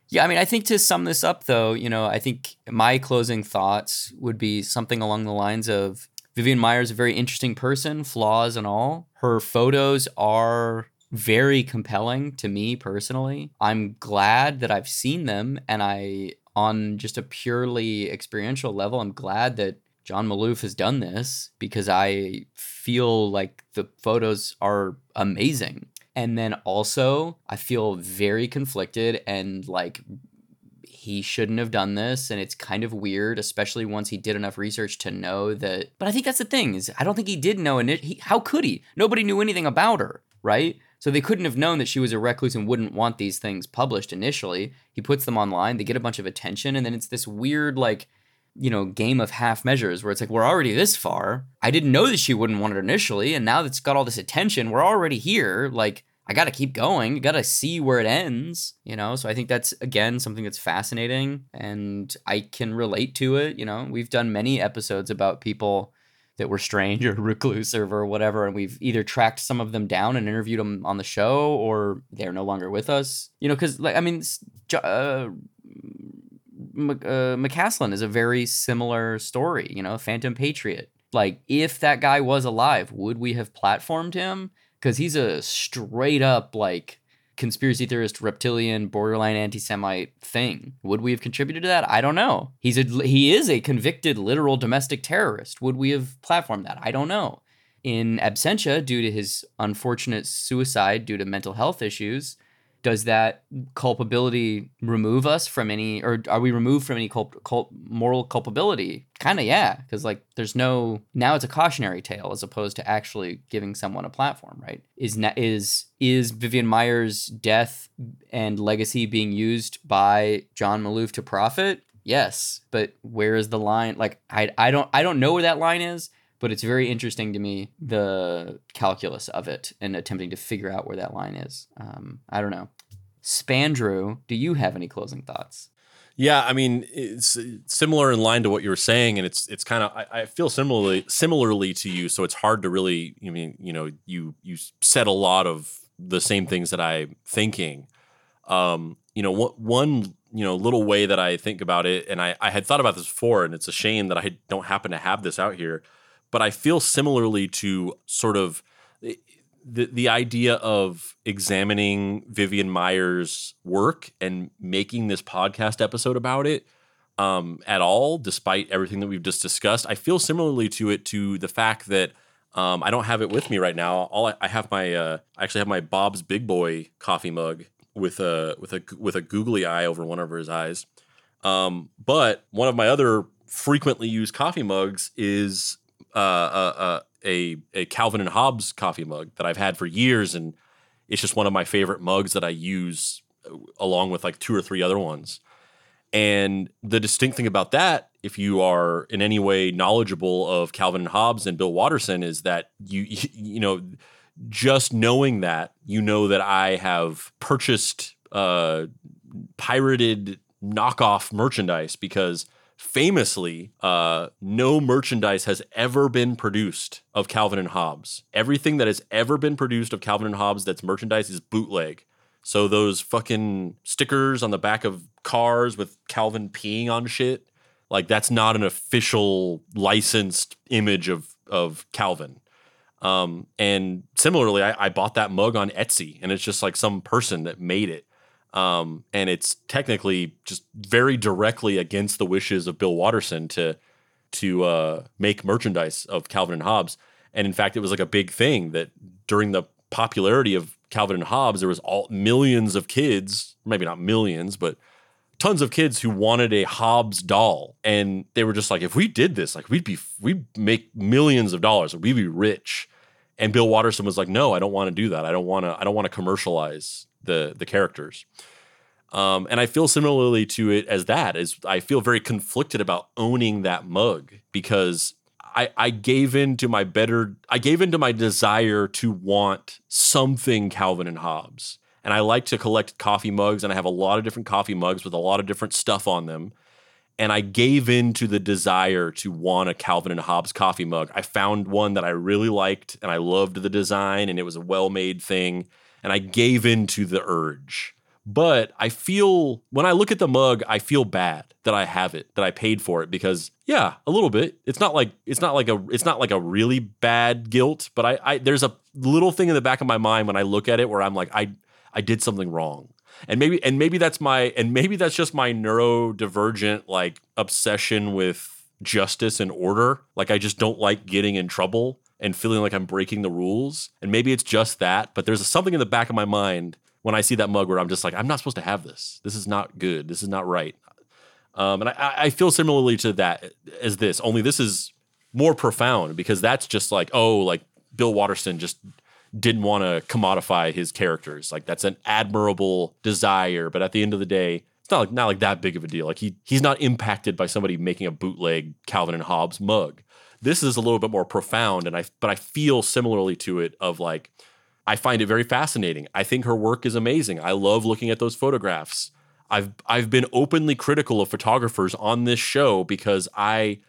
yeah, I mean, I think to sum this up, though, you know, I think my closing thoughts would be something along the lines of Vivian Maier is a very interesting person, flaws and all. Her photos are very compelling to me personally. I'm glad that I've seen them, and I, on just a purely experiential level, I'm glad that John Maloof has done this because I feel like the photos are amazing. And then also, I feel very conflicted and like he shouldn't have done this. And it's kind of weird especially once he did enough research to know that but i think that's the thing is i don't think he did know and he, how could he? Nobody knew anything about her right? So they couldn't have known that she was a recluse and wouldn't want these things published initially. He puts them online they get a bunch of attention and then it's this weird like you know, game of half measures where it's like, we're already this far. I didn't know that she wouldn't want it initially. And now that's got all this attention, we're already here. Like, I got to keep going. You got to see where it ends, you know? So I think that's, again, something that's fascinating and I can relate to it. You know, we've done many episodes about people that were strange or reclusive or whatever. And we've either tracked some of them down and interviewed them on the show or they're no longer with us, you know, because, like, I mean, uh, uh, McCaslin is a very similar story, you know, Phantom Patriot. Like, if that guy was alive, would we have platformed him? Because he's a straight up, like, conspiracy theorist, reptilian, borderline anti-Semite thing. Would we have contributed to that? I don't know. He's a he is a convicted literal domestic terrorist. Would we have platformed that? I don't know. In absentia, due to his unfortunate suicide due to mental health issues, does that culpability remove us from any or are we removed from any culp, culp, moral culpability? Kind of yeah because like there's no now it's a cautionary tale as opposed to actually giving someone a platform right? Is is is vivian maier's death and legacy being used by john maloof to profit? Yes but where is the line? Like i i don't i don't know where that line is but it's very interesting to me the calculus of it and attempting to figure out where that line is. Um, I don't know. Spandrew, do you have any closing thoughts? Yeah, I mean, it's similar in line to what you were saying, and it's it's kind of I, I, feel similarly similarly to you, so it's hard to really. I mean, you know, you you said a lot of the same things that I'm thinking. Um, you know, one you know little way that I think about it, and I I had thought about this before, and it's a shame that I don't happen to have this out here but I feel similarly to sort of the the idea of examining Vivian Maier's work and making this podcast episode about it um, at all, despite everything that we've just discussed. I feel similarly to it to the fact that um, I don't have it with me right now. All I, I have my uh, I actually have my Bob's Big Boy coffee mug with a with a with a googly eye over one of his eyes. Um, but one of my other frequently used coffee mugs is uh, uh, uh, a a Calvin and Hobbes coffee mug that I've had for years, and it's just one of my favorite mugs that I use along with like two or three other ones. And the distinct thing about that, if you are in any way knowledgeable of Calvin and Hobbes and Bill Watterson, is that you you know just knowing that you know that I have purchased uh, pirated knockoff merchandise because famously, uh, no merchandise has ever been produced of Calvin and Hobbes. Everything that has ever been produced of Calvin and Hobbes that's merchandise is bootleg. So those fucking stickers on the back of cars with Calvin peeing on shit, like that's not an official licensed image of of Calvin. Um, and similarly, I, I bought that mug on Etsy, and it's just like some person that made it. Um, and it's technically just very directly against the wishes of Bill Watterson to to uh, make merchandise of Calvin and Hobbes. And in fact, it was like a big thing that during the popularity of Calvin and Hobbes, there was all millions of kids, maybe not millions, but tons of kids who wanted a Hobbes doll, and they were just like, if we did this, like we'd be we'd make millions of dollars, we'd be rich. And Bill Watterson was like, no, I don't want to do that. I don't want to. I don't want to commercialize the the characters. Um, and I feel similarly to it as that is I feel very conflicted about owning that mug because I, I gave in to my better I gave in to my desire to want something Calvin and Hobbes. And I like to collect coffee mugs and I have a lot of different coffee mugs with a lot of different stuff on them. And I gave in to the desire to want a Calvin and Hobbes coffee mug. I found one that I really liked and I loved the design and it was a well-made thing and I gave in to the urge. But I feel when I look at the mug, I feel bad that I have it, that I paid for it because yeah, a little bit. It's not like it's not like a it's not like a really bad guilt, but I, I there's a little thing in the back of my mind when I look at it where I'm like I I did something wrong. And maybe and maybe that's my and maybe that's just my neurodivergent like obsession with justice and order. Like I just don't like getting in trouble and feeling like I'm breaking the rules. And maybe it's just that, but there's something in the back of my mind when I see that mug where I'm just like, I'm not supposed to have this. This is not good. This is not right. Um, and I, I feel similarly to that as this, only this is more profound because that's just like, oh, like Bill Watterson just didn't want to commodify his characters. Like that's an admirable desire, but at the end of the day, it's not like not like that big of a deal. Like he he's not impacted by somebody making a bootleg Calvin and Hobbes mug. This is a little bit more profound, and I but I feel similarly to it of like I find it very fascinating. I think her work is amazing. I love looking at those photographs. I've I've been openly critical of photographers on this show because I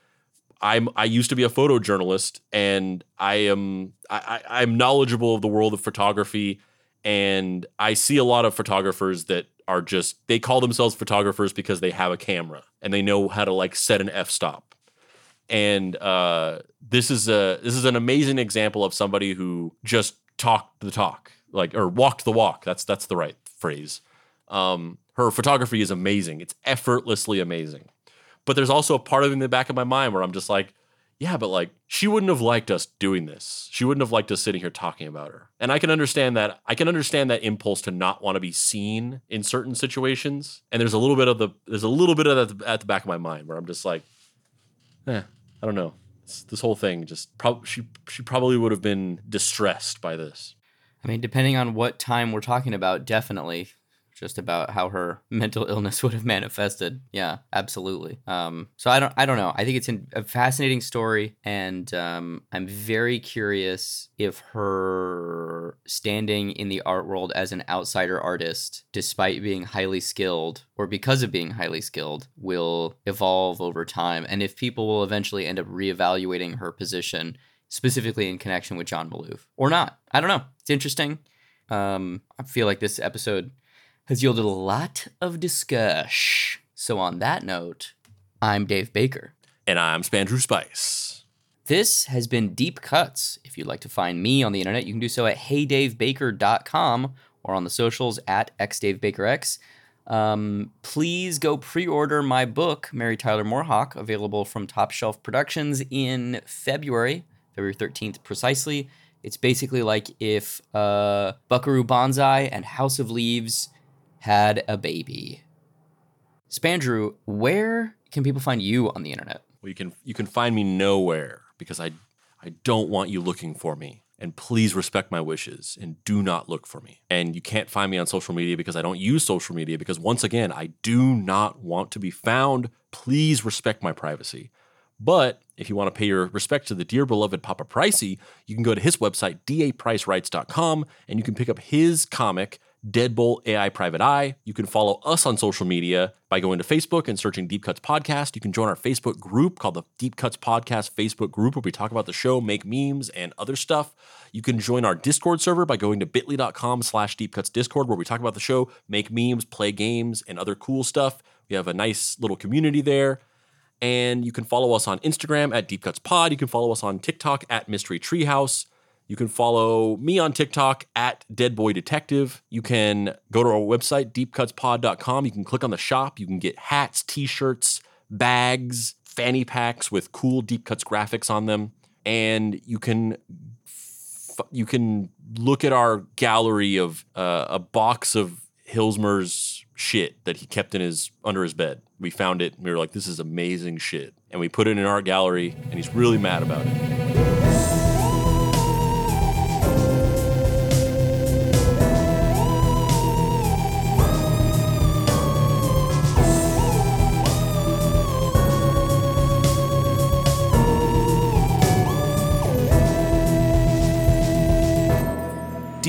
I'm I used to be a photojournalist and I am I, I'm knowledgeable of the world of photography and I see a lot of photographers that are just they call themselves photographers because they have a camera and they know how to like set an f stop and uh, this is a this is an amazing example of somebody who just talked the talk like or walked the walk. That's that's the right phrase. Um, her photography is amazing. It's effortlessly amazing. But there's also a part of it in the back of my mind where i'm just like yeah but like she wouldn't have liked us doing this. She wouldn't have liked us sitting here talking about her. And i can understand that i can understand that impulse to not want to be seen in certain situations. And there's a little bit of the there's a little bit of that at the back of my mind where i'm just like eh, i don't know. This whole thing just probably she she probably would have been distressed by this. I mean, depending on what time we're talking about, definitely just about how her mental illness would have manifested. Yeah, absolutely. Um, so I don't, I don't know. I think it's a fascinating story, and um, I'm very curious if her standing in the art world as an outsider artist, despite being highly skilled or because of being highly skilled, will evolve over time, and if people will eventually end up reevaluating her position specifically in connection with John Maloof or not. I don't know. It's interesting. Um, I feel like this episode has yielded a lot of discussion. So, on that note, I'm Dave Baker. And I'm Spandrew Spice. This has been Deep Cuts. If you'd like to find me on the internet, you can do so at heydavebaker.com or on the socials at xdavebakerx. Um, please go pre-order my book, Mary Tyler MooreHawk, available from Top Shelf Productions in February, February 13th precisely. It's basically like if uh, Buckaroo Banzai and House of Leaves had a baby. Spandrew, where can people find you on the internet? Well, you can you can find me nowhere because I I don't want you looking for me. And please respect my wishes and do not look for me. And you can't find me on social media because I don't use social media because once again, I do not want to be found. Please respect my privacy. But if you want to pay your respect to the dear beloved Papa Pricey, you can go to his website, dapricerights.com, and you can pick up his comic, Deadbolt AI Private Eye. You can follow us on social media by going to Facebook and searching Deep Cuts Podcast. You can join our Facebook group called the Deep Cuts Podcast Facebook group where we talk about the show, make memes, and other stuff. You can join our Discord server by going to bit.ly.com slash Deep Cuts Discord where we talk about the show, make memes, play games, and other cool stuff. We have a nice little community there. And you can follow us on Instagram at Deep Cuts Pod. You can follow us on TikTok at Mystery Treehouse. You can follow me on TikTok at Dead Boy Detective. You can go to our website, deepcutspod.com. You can click on the shop. You can get hats, t shirts, bags, fanny packs with cool Deep Cuts graphics on them. And you can you can look at our gallery of uh, a box of Hilsmer's shit that he kept in his under his bed. We found it we were like, this is amazing shit. And we put it in our gallery and he's really mad about it.